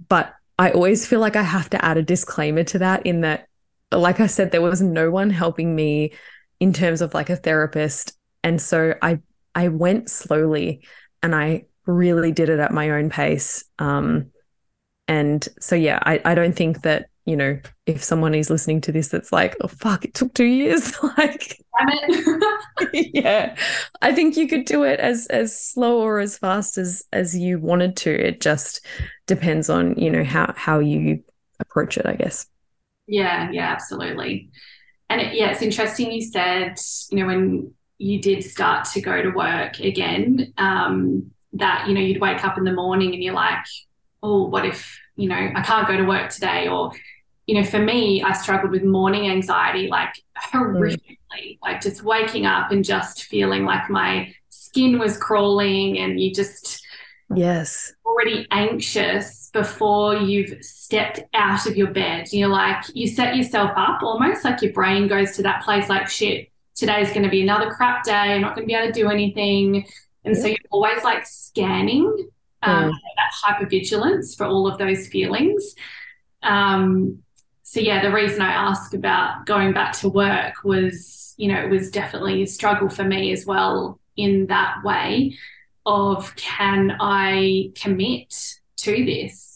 but I always feel like I have to add a disclaimer to that in that, like I said, there was no one helping me in terms of like a therapist. And so I I went slowly and I really did it at my own pace. Um, and so yeah, I, I don't think that, you know, if someone is listening to this that's like, oh fuck, it took two years, like Damn it. yeah i think you could do it as as slow or as fast as as you wanted to it just depends on you know how how you approach it i guess Yeah, yeah, absolutely. And it, yeah, it's interesting you said, you know, when you did start to go to work again, um, that, you know, you'd wake up in the morning and you're like, oh, what if, you know, I can't go to work today? Or, you know, for me, I struggled with morning anxiety like horrifically, like just waking up and just feeling like my skin was crawling and you just, yes already anxious before you've stepped out of your bed. You're like, you set yourself up almost like your brain goes to that place like, shit, today's going to be another crap day. I'm not going to be able to do anything. And so you're always like scanning um, mm. that hypervigilance for all of those feelings. Um, so yeah, the reason I asked about going back to work was, you know, it was definitely a struggle for me as well in that way of can I commit to this?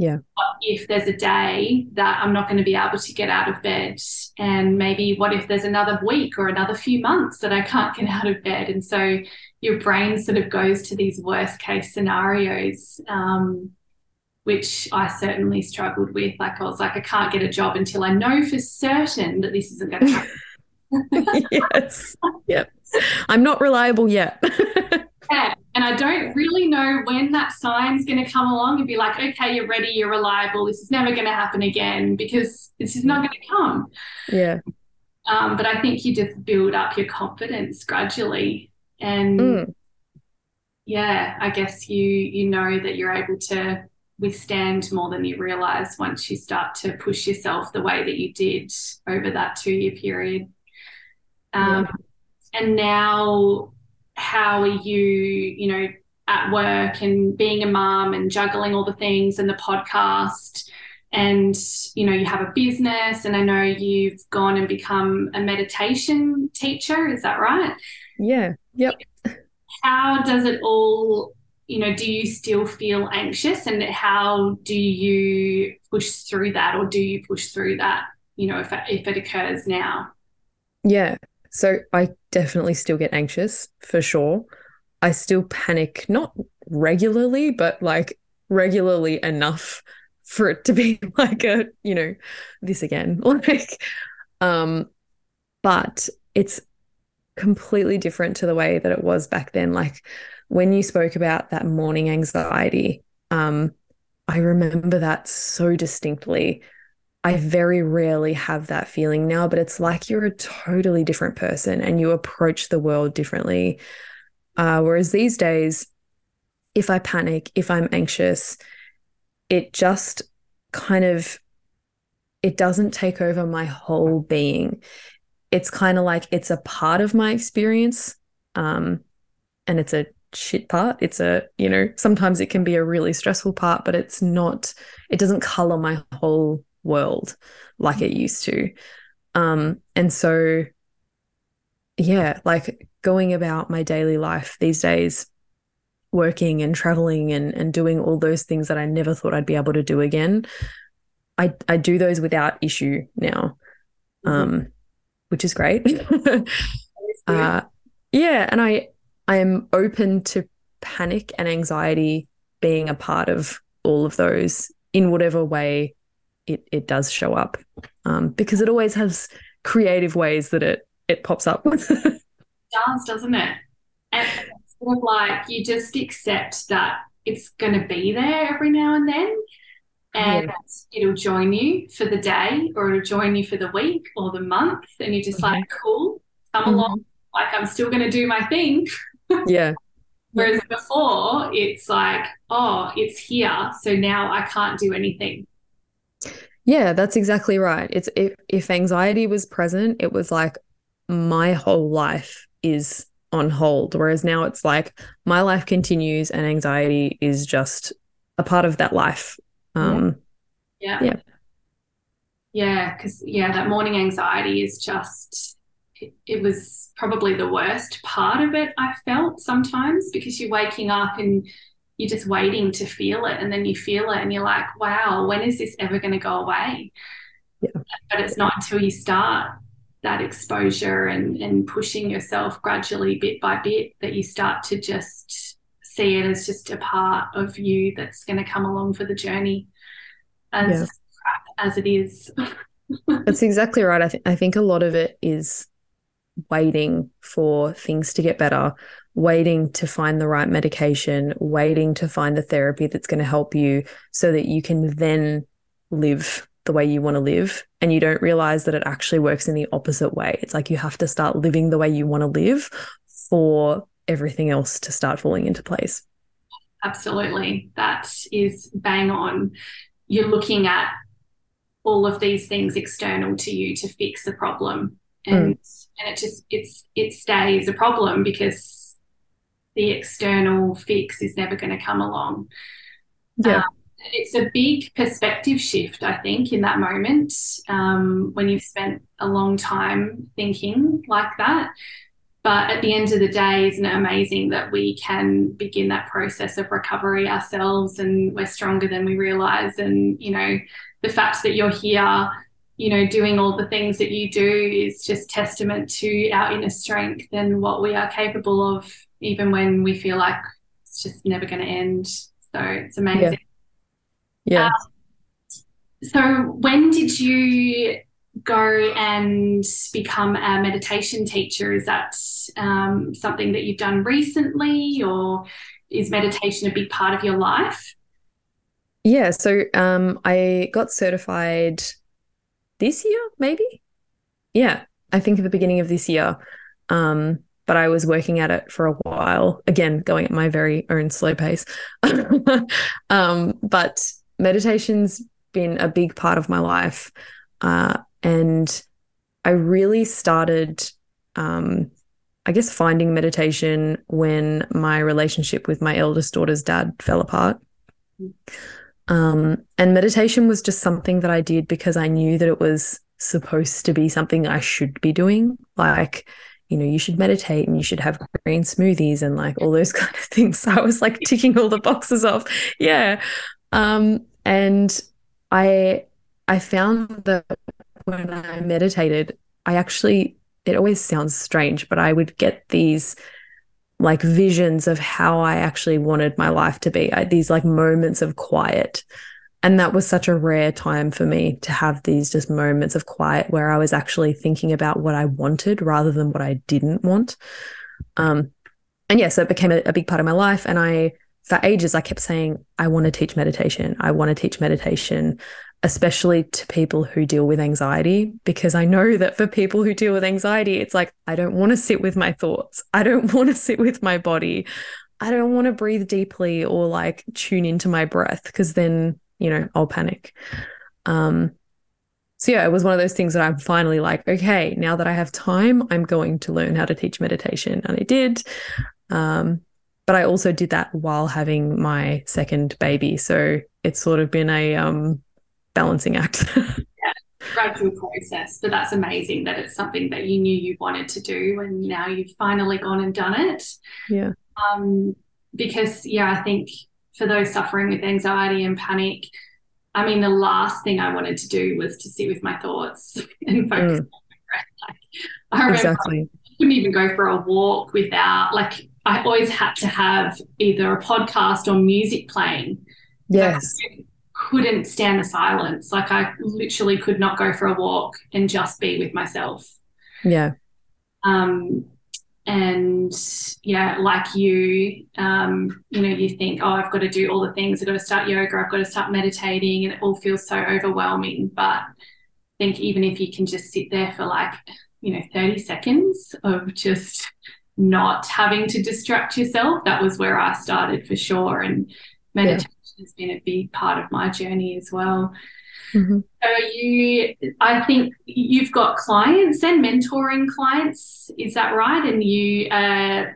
Yeah. What If there's a day that I'm not going to be able to get out of bed, and maybe what if there's another week or another few months that I can't get out of bed? And so your brain sort of goes to these worst case scenarios, um, which I certainly struggled with. Like I was like, I can't get a job until I know for certain that this isn't going to happen. yes. Yep. I'm not reliable yet. And I don't really know when that sign's going to come along and be like, okay, you're ready, you're reliable. This is never going to happen again because this is not going to come. Yeah. Um, but I think you just build up your confidence gradually. And mm. yeah, I guess you you know that you're able to withstand more than you realize once you start to push yourself the way that you did over that two year period. Um, yeah. And now how are you, you know, at work and being a mom and juggling all the things and the podcast and you know you have a business and i know you've gone and become a meditation teacher is that right? Yeah yep. How does it all you know do you still feel anxious and how do you push through that or do you push through that you know if it, if it occurs now? Yeah so I definitely still get anxious for sure. I still panic, not regularly, but like regularly enough for it to be like a, you know, this again. Like, um, but it's completely different to the way that it was back then. Like when you spoke about that morning anxiety, um, I remember that so distinctly I very rarely have that feeling now, but it's like you're a totally different person and you approach the world differently. Uh, whereas these days, if I panic, if I'm anxious, it just kind of it doesn't take over my whole being. It's kind of like it's a part of my experience, um, and it's a shit part. It's a you know sometimes it can be a really stressful part, but it's not. It doesn't color my whole world like it used to. Um, and so, yeah, like going about my daily life these days, working and traveling and, and doing all those things that I never thought I'd be able to do again. I, I do those without issue now, mm-hmm. um, which is great. uh, yeah, and I I am open to panic and anxiety being a part of all of those in whatever way it it does show up um, because it always has creative ways that it it pops up. it does, doesn't it? And sort of like you just accept that it's going to be there every now and then, and yeah. it'll join you for the day, or it'll join you for the week or the month, and you're just like, cool, come mm-hmm. along. Like I'm still going to do my thing. Yeah. Whereas before, it's like, oh, it's here. So now I can't do anything. Yeah, that's exactly right. It's if, if anxiety was present, it was like my whole life is on hold. Whereas now it's like my life continues and anxiety is just a part of that life. Um, yeah. Yeah. Yeah. Because, yeah, that morning anxiety is just, it, it was probably the worst part of it, I felt sometimes because you're waking up and you're just waiting to feel it and then you feel it and you're like wow when is this ever going to go away yeah. but it's not until you start that exposure and, and pushing yourself gradually bit by bit that you start to just see it as just a part of you that's going to come along for the journey as yeah. as it is that's exactly right I, th- I think a lot of it is waiting for things to get better waiting to find the right medication, waiting to find the therapy that's going to help you so that you can then live the way you want to live. And you don't realize that it actually works in the opposite way. It's like you have to start living the way you want to live for everything else to start falling into place. Absolutely. That is bang on. You're looking at all of these things external to you to fix the problem. And mm. and it just it's it stays a problem because the external fix is never going to come along. Yeah. Um, it's a big perspective shift, I think, in that moment um, when you've spent a long time thinking like that. But at the end of the day, isn't it amazing that we can begin that process of recovery ourselves and we're stronger than we realize? And, you know, the fact that you're here, you know, doing all the things that you do is just testament to our inner strength and what we are capable of, even when we feel like it's just never going to end. So it's amazing. Yeah. yeah. Um, so when did you go and become a meditation teacher? Is that um, something that you've done recently, or is meditation a big part of your life? Yeah, so um, I got certified this year, maybe. Yeah, I think at the beginning of this year. Um, but I was working at it for a while, again, going at my very own slow pace. um, but meditation's been a big part of my life. Uh, and I really started, um, I guess, finding meditation when my relationship with my eldest daughter's dad fell apart. Um, and meditation was just something that I did because I knew that it was supposed to be something I should be doing. Like, you know, you should meditate and you should have green smoothies and like all those kind of things. So I was like ticking all the boxes off. Yeah. Um, and I I found that when I meditated, I actually, it always sounds strange, but I would get these like visions of how I actually wanted my life to be, I, these like moments of quiet. And that was such a rare time for me to have these just moments of quiet where I was actually thinking about what I wanted rather than what I didn't want. Um, and yeah, so it became a, a big part of my life. And I, for ages, I kept saying, I want to teach meditation. I want to teach meditation especially to people who deal with anxiety, because I know that for people who deal with anxiety, it's like, I don't want to sit with my thoughts. I don't want to sit with my body. I don't want to breathe deeply or like tune into my breath because then, you know, I'll panic. Um, so yeah, it was one of those things that I'm finally like, okay, now that I have time, I'm going to learn how to teach meditation. And I did. Um, but I also did that while having my second baby. So it's sort of been a um balancing act. yeah, gradual process, but that's amazing that it's something that you knew you wanted to do, and now you've finally gone and done it. Yeah. Um, because yeah, I think for those suffering with anxiety and panic, I mean, the last thing I wanted to do was to sit with my thoughts and focus mm. on my breath. Like, exactly. I couldn't even go for a walk without like I always had to have either a podcast or music playing. Yes couldn't stand the silence. Like I literally could not go for a walk and just be with myself. Yeah. Um, and yeah, like you, um, you know, you think, oh, I've got to do all the things. I've got to start yoga. I've got to start meditating, and it all feels so overwhelming. But I think even if you can just sit there for like, you know, thirty seconds of just not having to distract yourself, that was where I started for sure. And meditation has been a big part of my journey as well. Mm-hmm. So you, I think you've got clients and mentoring clients. Is that right? And you, uh,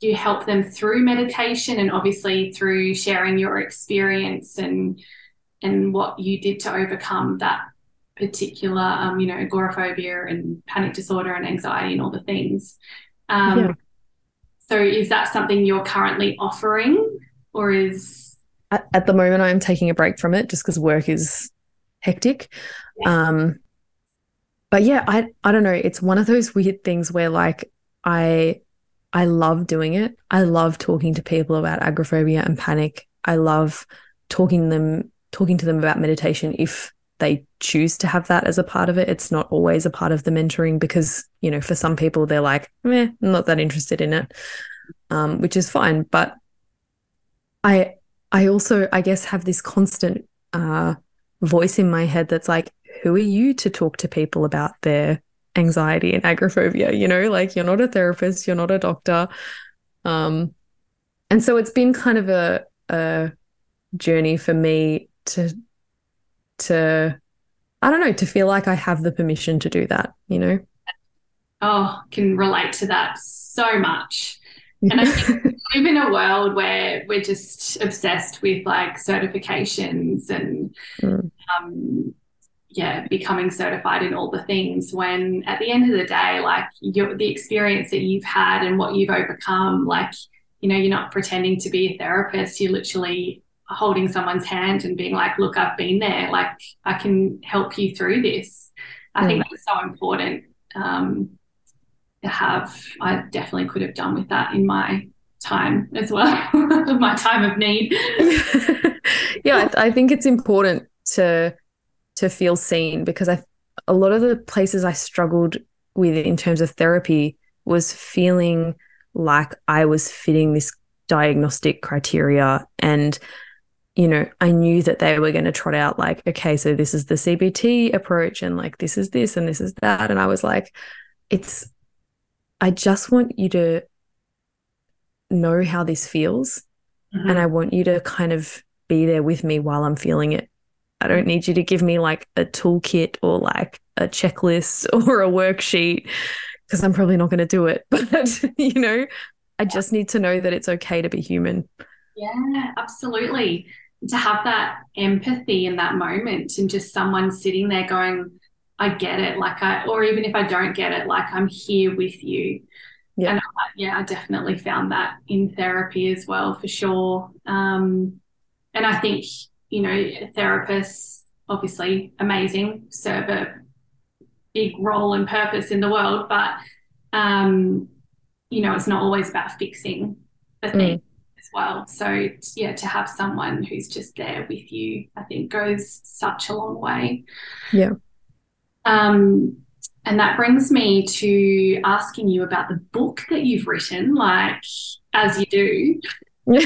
you help them through meditation and obviously through sharing your experience and and what you did to overcome that particular, um, you know, agoraphobia and panic disorder and anxiety and all the things. Um, yeah. So, is that something you're currently offering, or is at, at the moment I'm taking a break from it just because work is hectic. Yeah. Um, but yeah, I I don't know. It's one of those weird things where like I I love doing it. I love talking to people about agoraphobia and panic. I love talking them talking to them about meditation if they choose to have that as a part of it. It's not always a part of the mentoring because, you know, for some people they're like, meh, I'm not that interested in it. Um, which is fine. But I I also, I guess, have this constant uh, voice in my head that's like, who are you to talk to people about their anxiety and agoraphobia? You know, like you're not a therapist, you're not a doctor. Um, and so it's been kind of a, a journey for me to, to, I don't know, to feel like I have the permission to do that, you know? Oh, can relate to that so much. And I think live in a world where we're just obsessed with like certifications and mm. um, yeah, becoming certified in all the things when at the end of the day, like your, the experience that you've had and what you've overcome, like, you know, you're not pretending to be a therapist. You're literally holding someone's hand and being like, look, I've been there. Like, I can help you through this. I mm. think that's so important um, to have. I definitely could have done with that in my time as well, my time of need. yeah, I, I think it's important to to feel seen because I a lot of the places I struggled with in terms of therapy was feeling like I was fitting this diagnostic criteria and you know I knew that they were going to trot out like okay so this is the CBT approach and like this is this and this is that and I was like it's I just want you to know how this feels mm-hmm. and I want you to kind of be there with me while I'm feeling it I don't need you to give me like a toolkit or like a checklist or a worksheet because I'm probably not going to do it. But, you know, I just need to know that it's okay to be human. Yeah, absolutely. To have that empathy in that moment and just someone sitting there going, I get it. Like, I, or even if I don't get it, like, I'm here with you. Yeah. And I, yeah, I definitely found that in therapy as well, for sure. Um, and I think you know, therapists, obviously amazing, serve a big role and purpose in the world, but, um, you know, it's not always about fixing the mm. thing as well. So, yeah, to have someone who's just there with you, I think goes such a long way. Yeah. Um, and that brings me to asking you about the book that you've written, like as you do.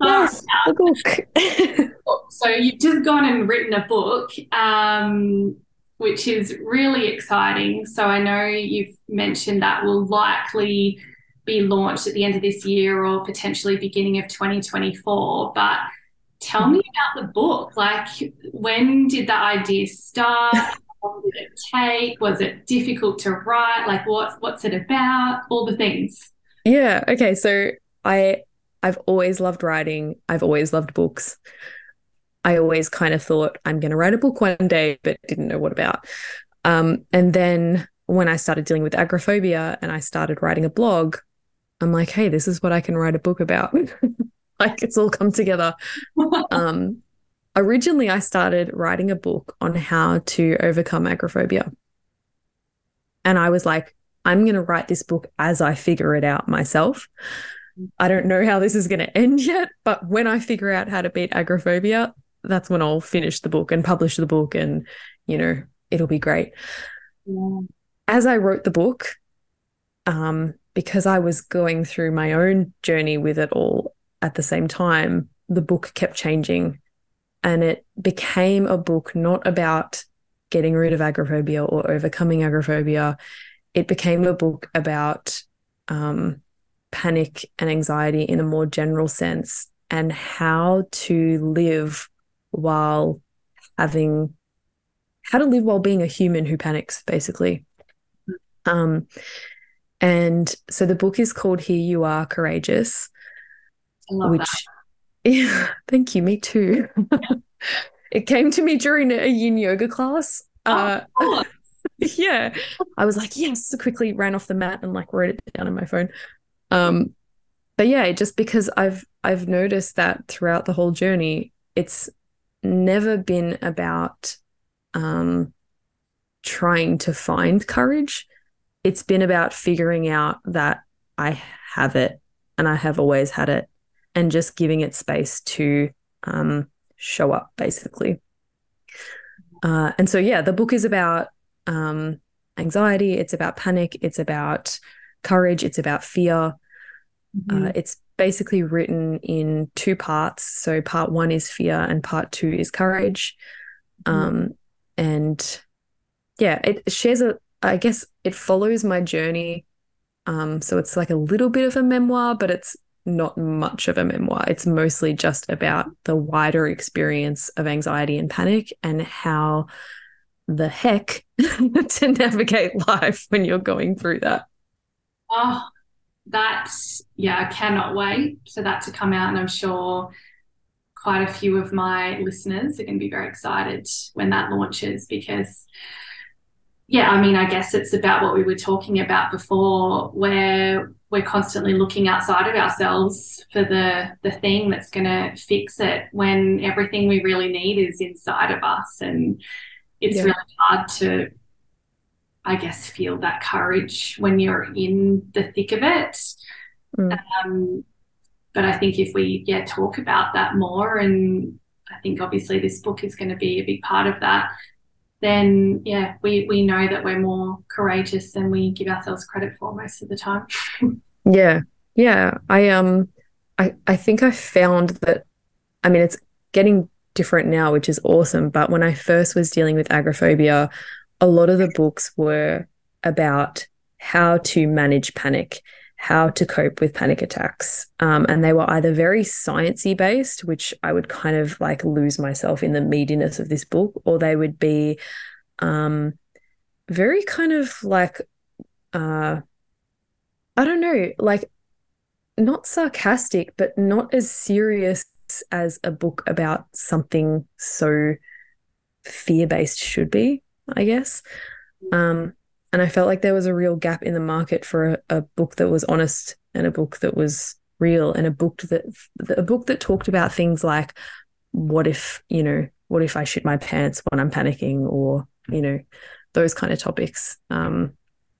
yes, the book. so you've just gone and written a book, um, which is really exciting. So I know you've mentioned that will likely be launched at the end of this year or potentially beginning of 2024. But tell me about the book. Like, when did the idea start? How did it take? Was it difficult to write? Like, what, what's it about? All the things. Yeah. Okay. So I I've always loved writing. I've always loved books. I always kind of thought I'm going to write a book one day, but didn't know what about. Um, and then when I started dealing with agoraphobia and I started writing a blog, I'm like, hey, this is what I can write a book about. like it's all come together. um, originally, I started writing a book on how to overcome agoraphobia. And I was like, I'm going to write this book as I figure it out myself. I don't know how this is going to end yet, but when I figure out how to beat agoraphobia, that's when I'll finish the book and publish the book, and you know, it'll be great. Yeah. As I wrote the book, um, because I was going through my own journey with it all at the same time, the book kept changing. And it became a book not about getting rid of agoraphobia or overcoming agoraphobia. It became a book about um, panic and anxiety in a more general sense and how to live while having how to live while being a human who panics basically. Um and so the book is called here you are courageous which yeah thank you me too. It came to me during a yin yoga class oh, uh, yeah. I was like yes So quickly ran off the mat and like wrote it down on my phone. Um, but yeah, just because I've I've noticed that throughout the whole journey, it's never been about um, trying to find courage. It's been about figuring out that I have it and I have always had it, and just giving it space to um, show up, basically. Uh, and so, yeah, the book is about um, anxiety, it's about panic, it's about courage, it's about fear. Mm-hmm. Uh, it's basically written in two parts. So, part one is fear, and part two is courage. Mm-hmm. Um, and yeah, it shares a, I guess it follows my journey. Um, so, it's like a little bit of a memoir, but it's not much of a memoir. It's mostly just about the wider experience of anxiety and panic and how the heck to navigate life when you're going through that. Oh, that's, yeah, I cannot wait for that to come out. And I'm sure quite a few of my listeners are going to be very excited when that launches because yeah, I mean, I guess it's about what we were talking about before, where we're constantly looking outside of ourselves for the the thing that's going to fix it when everything we really need is inside of us, and it's yeah. really hard to, I guess, feel that courage when you're in the thick of it. Mm. Um, but I think if we yeah talk about that more, and I think obviously this book is going to be a big part of that then yeah, we we know that we're more courageous than we give ourselves credit for most of the time. yeah, yeah. I um, I I think I found that. I mean, it's getting different now, which is awesome. But when I first was dealing with agoraphobia, a lot of the books were about how to manage panic how to cope with panic attacks. Um, and they were either very sciencey based, which I would kind of like lose myself in the meatiness of this book, or they would be um, very kind of like, uh, I don't know, like not sarcastic, but not as serious as a book about something so fear based should be, I guess. Um, and I felt like there was a real gap in the market for a, a book that was honest and a book that was real and a book that a book that talked about things like what if you know what if I shit my pants when I'm panicking or you know those kind of topics. Um,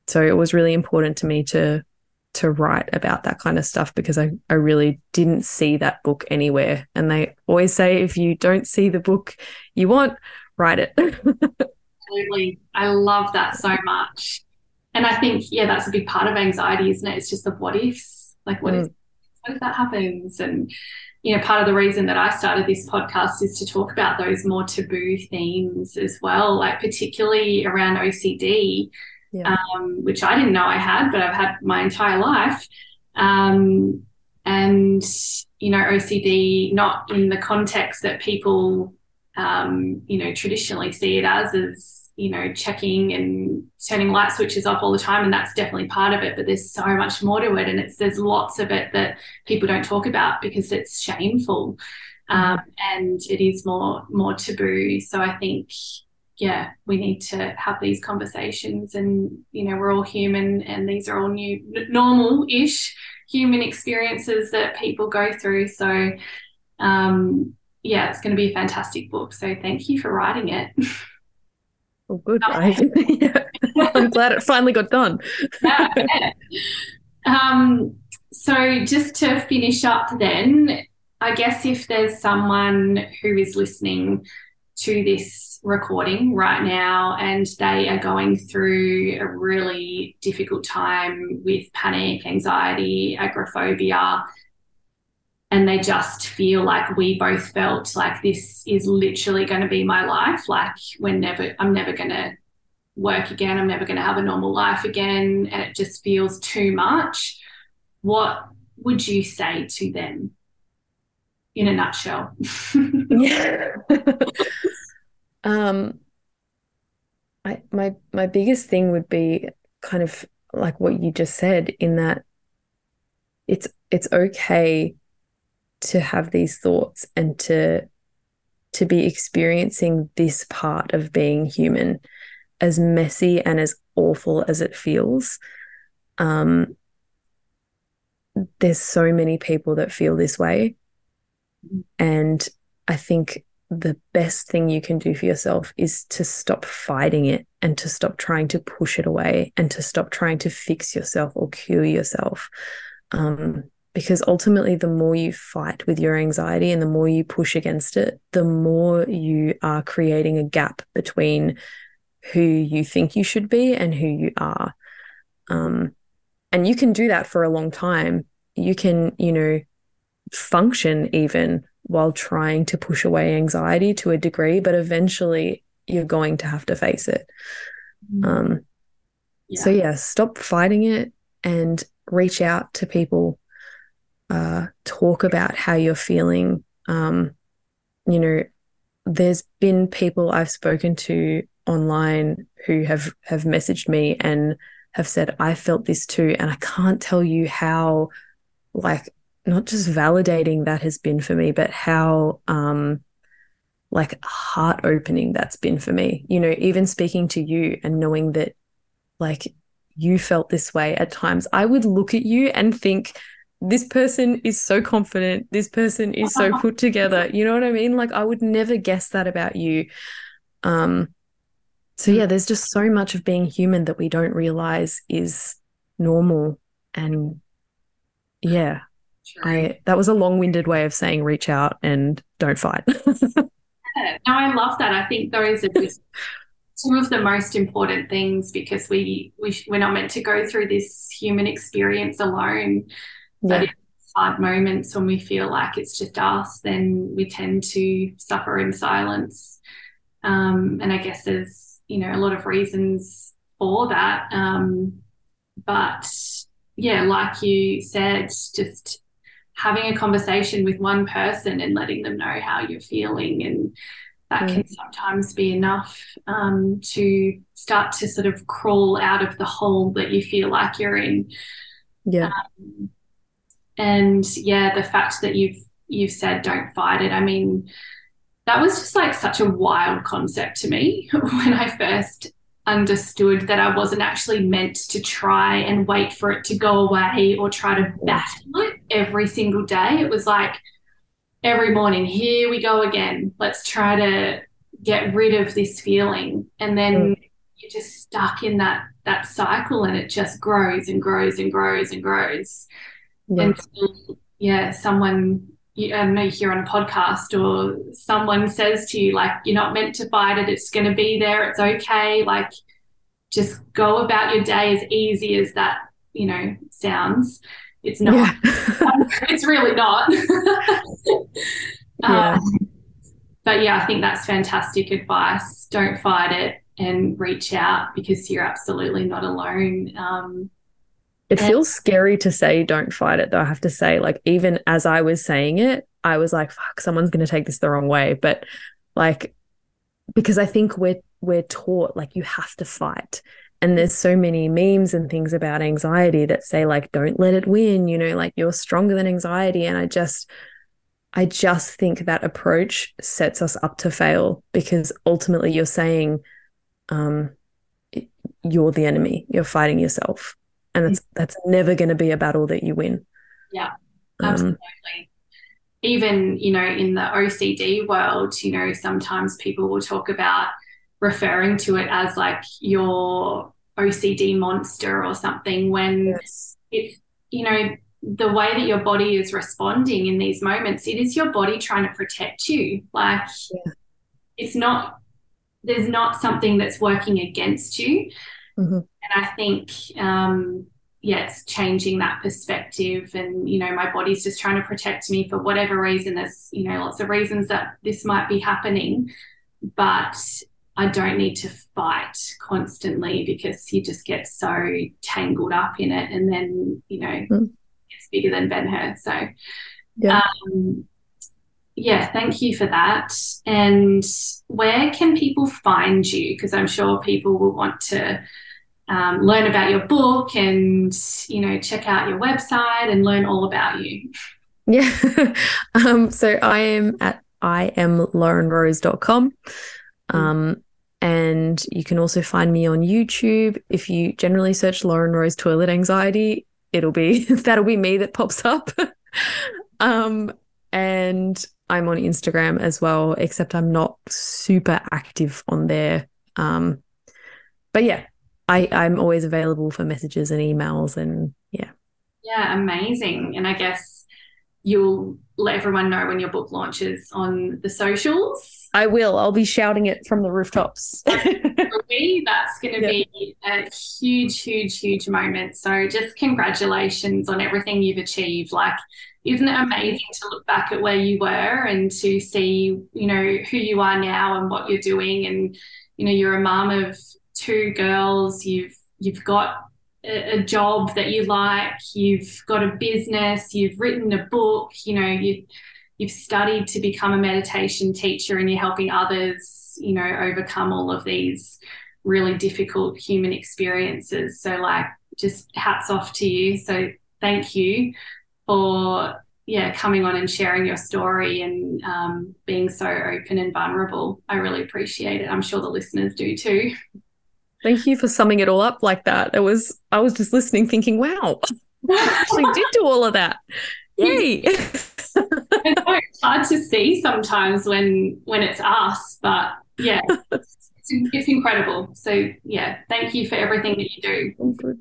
so it was really important to me to to write about that kind of stuff because I, I really didn't see that book anywhere. And they always say if you don't see the book you want, write it. Absolutely. I love that so much. And I think, yeah, that's a big part of anxiety, isn't it? It's just the what ifs. Like, what, mm. if, what if that happens? And, you know, part of the reason that I started this podcast is to talk about those more taboo themes as well, like particularly around OCD, yeah. um, which I didn't know I had, but I've had my entire life. Um, and, you know, OCD, not in the context that people um, you know, traditionally see it as as you know, checking and turning light switches off all the time, and that's definitely part of it. But there's so much more to it, and it's there's lots of it that people don't talk about because it's shameful, um, and it is more more taboo. So I think, yeah, we need to have these conversations, and you know, we're all human, and these are all new normal-ish human experiences that people go through. So. Um, yeah, it's going to be a fantastic book. So thank you for writing it. Good. yeah. I'm glad it finally got done. yeah, yeah. Um, so just to finish up, then, I guess if there's someone who is listening to this recording right now and they are going through a really difficult time with panic, anxiety, agoraphobia, and they just feel like we both felt like this is literally going to be my life like we're never i'm never going to work again i'm never going to have a normal life again and it just feels too much. What would you say to them? In a nutshell. Um I, my my biggest thing would be kind of like what you just said in that it's it's okay to have these thoughts and to to be experiencing this part of being human as messy and as awful as it feels. Um there's so many people that feel this way. And i think the best thing you can do for yourself is to stop fighting it and to stop trying to push it away and to stop trying to fix yourself or cure yourself. Um, because ultimately the more you fight with your anxiety and the more you push against it the more you are creating a gap between who you think you should be and who you are um, and you can do that for a long time you can you know function even while trying to push away anxiety to a degree but eventually you're going to have to face it mm-hmm. um, yeah. so yeah stop fighting it and reach out to people uh, talk about how you're feeling. Um, you know, there's been people I've spoken to online who have have messaged me and have said, I felt this too. And I can't tell you how, like, not just validating that has been for me, but how, um, like heart opening that's been for me. You know, even speaking to you and knowing that, like, you felt this way at times, I would look at you and think, this person is so confident. This person is so put together. You know what I mean? Like, I would never guess that about you. Um, so yeah, there's just so much of being human that we don't realize is normal. And yeah, I that was a long-winded way of saying reach out and don't fight. yeah, no, I love that. I think those are just two of the most important things because we we we're not meant to go through this human experience alone. Yeah. But in hard moments when we feel like it's just us, then we tend to suffer in silence. Um, and I guess there's you know a lot of reasons for that. Um, but yeah, like you said, just having a conversation with one person and letting them know how you're feeling and that mm. can sometimes be enough um, to start to sort of crawl out of the hole that you feel like you're in. Yeah. Um, and yeah, the fact that you've you've said don't fight it. I mean, that was just like such a wild concept to me when I first understood that I wasn't actually meant to try and wait for it to go away or try to battle it every single day. It was like every morning, here we go again. Let's try to get rid of this feeling. And then mm. you're just stuck in that that cycle and it just grows and grows and grows and grows. Yeah. Until yeah, someone you, I know you hear on a podcast or someone says to you, like, you're not meant to fight it, it's going to be there, it's okay. Like, just go about your day as easy as that, you know, sounds. It's not, yeah. it's really not. yeah. Um, but yeah, I think that's fantastic advice. Don't fight it and reach out because you're absolutely not alone. Um, it feels scary to say don't fight it though. I have to say, like, even as I was saying it, I was like, fuck, someone's gonna take this the wrong way. But like because I think we're we're taught like you have to fight. And there's so many memes and things about anxiety that say, like, don't let it win, you know, like you're stronger than anxiety. And I just I just think that approach sets us up to fail because ultimately you're saying um you're the enemy, you're fighting yourself and that's that's never going to be a battle that you win. Yeah um, absolutely. Um, even you know in the ocd world you know sometimes people will talk about referring to it as like your ocd monster or something when yes. it's you know the way that your body is responding in these moments it is your body trying to protect you. Like yeah. it's not there's not something that's working against you Mm-hmm. And I think, um, yeah, it's changing that perspective. And, you know, my body's just trying to protect me for whatever reason. There's, you know, lots of reasons that this might be happening, but I don't need to fight constantly because you just get so tangled up in it. And then, you know, mm. it's bigger than Ben Hur. So, yeah. Um, yeah, thank you for that. And where can people find you? Because I'm sure people will want to um, learn about your book and you know check out your website and learn all about you. Yeah. Um, so i am at i am laurenrose.com um, and you can also find me on youtube. If you generally search lauren rose toilet anxiety it'll be that'll be me that pops up. Um, and i'm on instagram as well except i'm not super active on there um, but yeah I, I'm always available for messages and emails and yeah. Yeah, amazing. And I guess you'll let everyone know when your book launches on the socials. I will. I'll be shouting it from the rooftops. For me, that's going to yep. be a huge, huge, huge moment. So just congratulations on everything you've achieved. Like, isn't it amazing to look back at where you were and to see, you know, who you are now and what you're doing? And, you know, you're a mom of two girls, you've you've got a, a job that you like, you've got a business, you've written a book, you know, you you've studied to become a meditation teacher and you're helping others, you know, overcome all of these really difficult human experiences. So, like, just hats off to you. So, thank you for yeah coming on and sharing your story and um, being so open and vulnerable. I really appreciate it. I'm sure the listeners do too. Thank you for summing it all up like that. It was I was just listening, thinking, "Wow, I actually did do all of that." Yay! it's hard to see sometimes when when it's us, but yeah, it's, it's incredible. So yeah, thank you for everything that you do.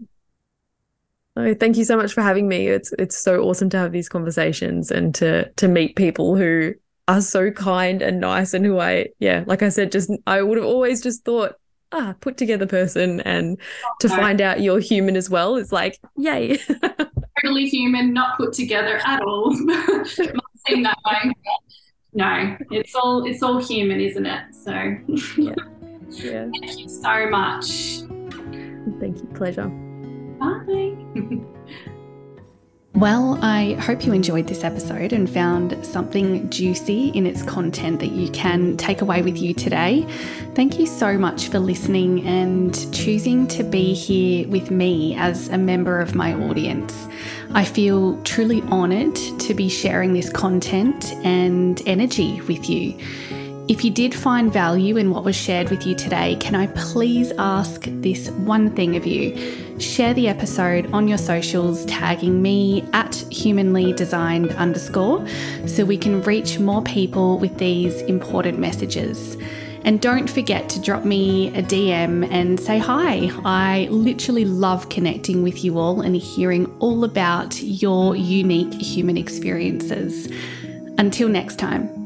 Oh, thank you so much for having me. It's it's so awesome to have these conversations and to to meet people who are so kind and nice and who I yeah, like I said, just I would have always just thought ah, put together person and to find out you're human as well is like, yay. totally human, not put together at all. Seem that way. No, it's all it's all human, isn't it? So yeah. yeah. Thank you so much. Thank you. Pleasure. Bye. Well, I hope you enjoyed this episode and found something juicy in its content that you can take away with you today. Thank you so much for listening and choosing to be here with me as a member of my audience. I feel truly honoured to be sharing this content and energy with you. If you did find value in what was shared with you today, can I please ask this one thing of you? Share the episode on your socials, tagging me at humanly designed underscore so we can reach more people with these important messages. And don't forget to drop me a DM and say hi. I literally love connecting with you all and hearing all about your unique human experiences. Until next time.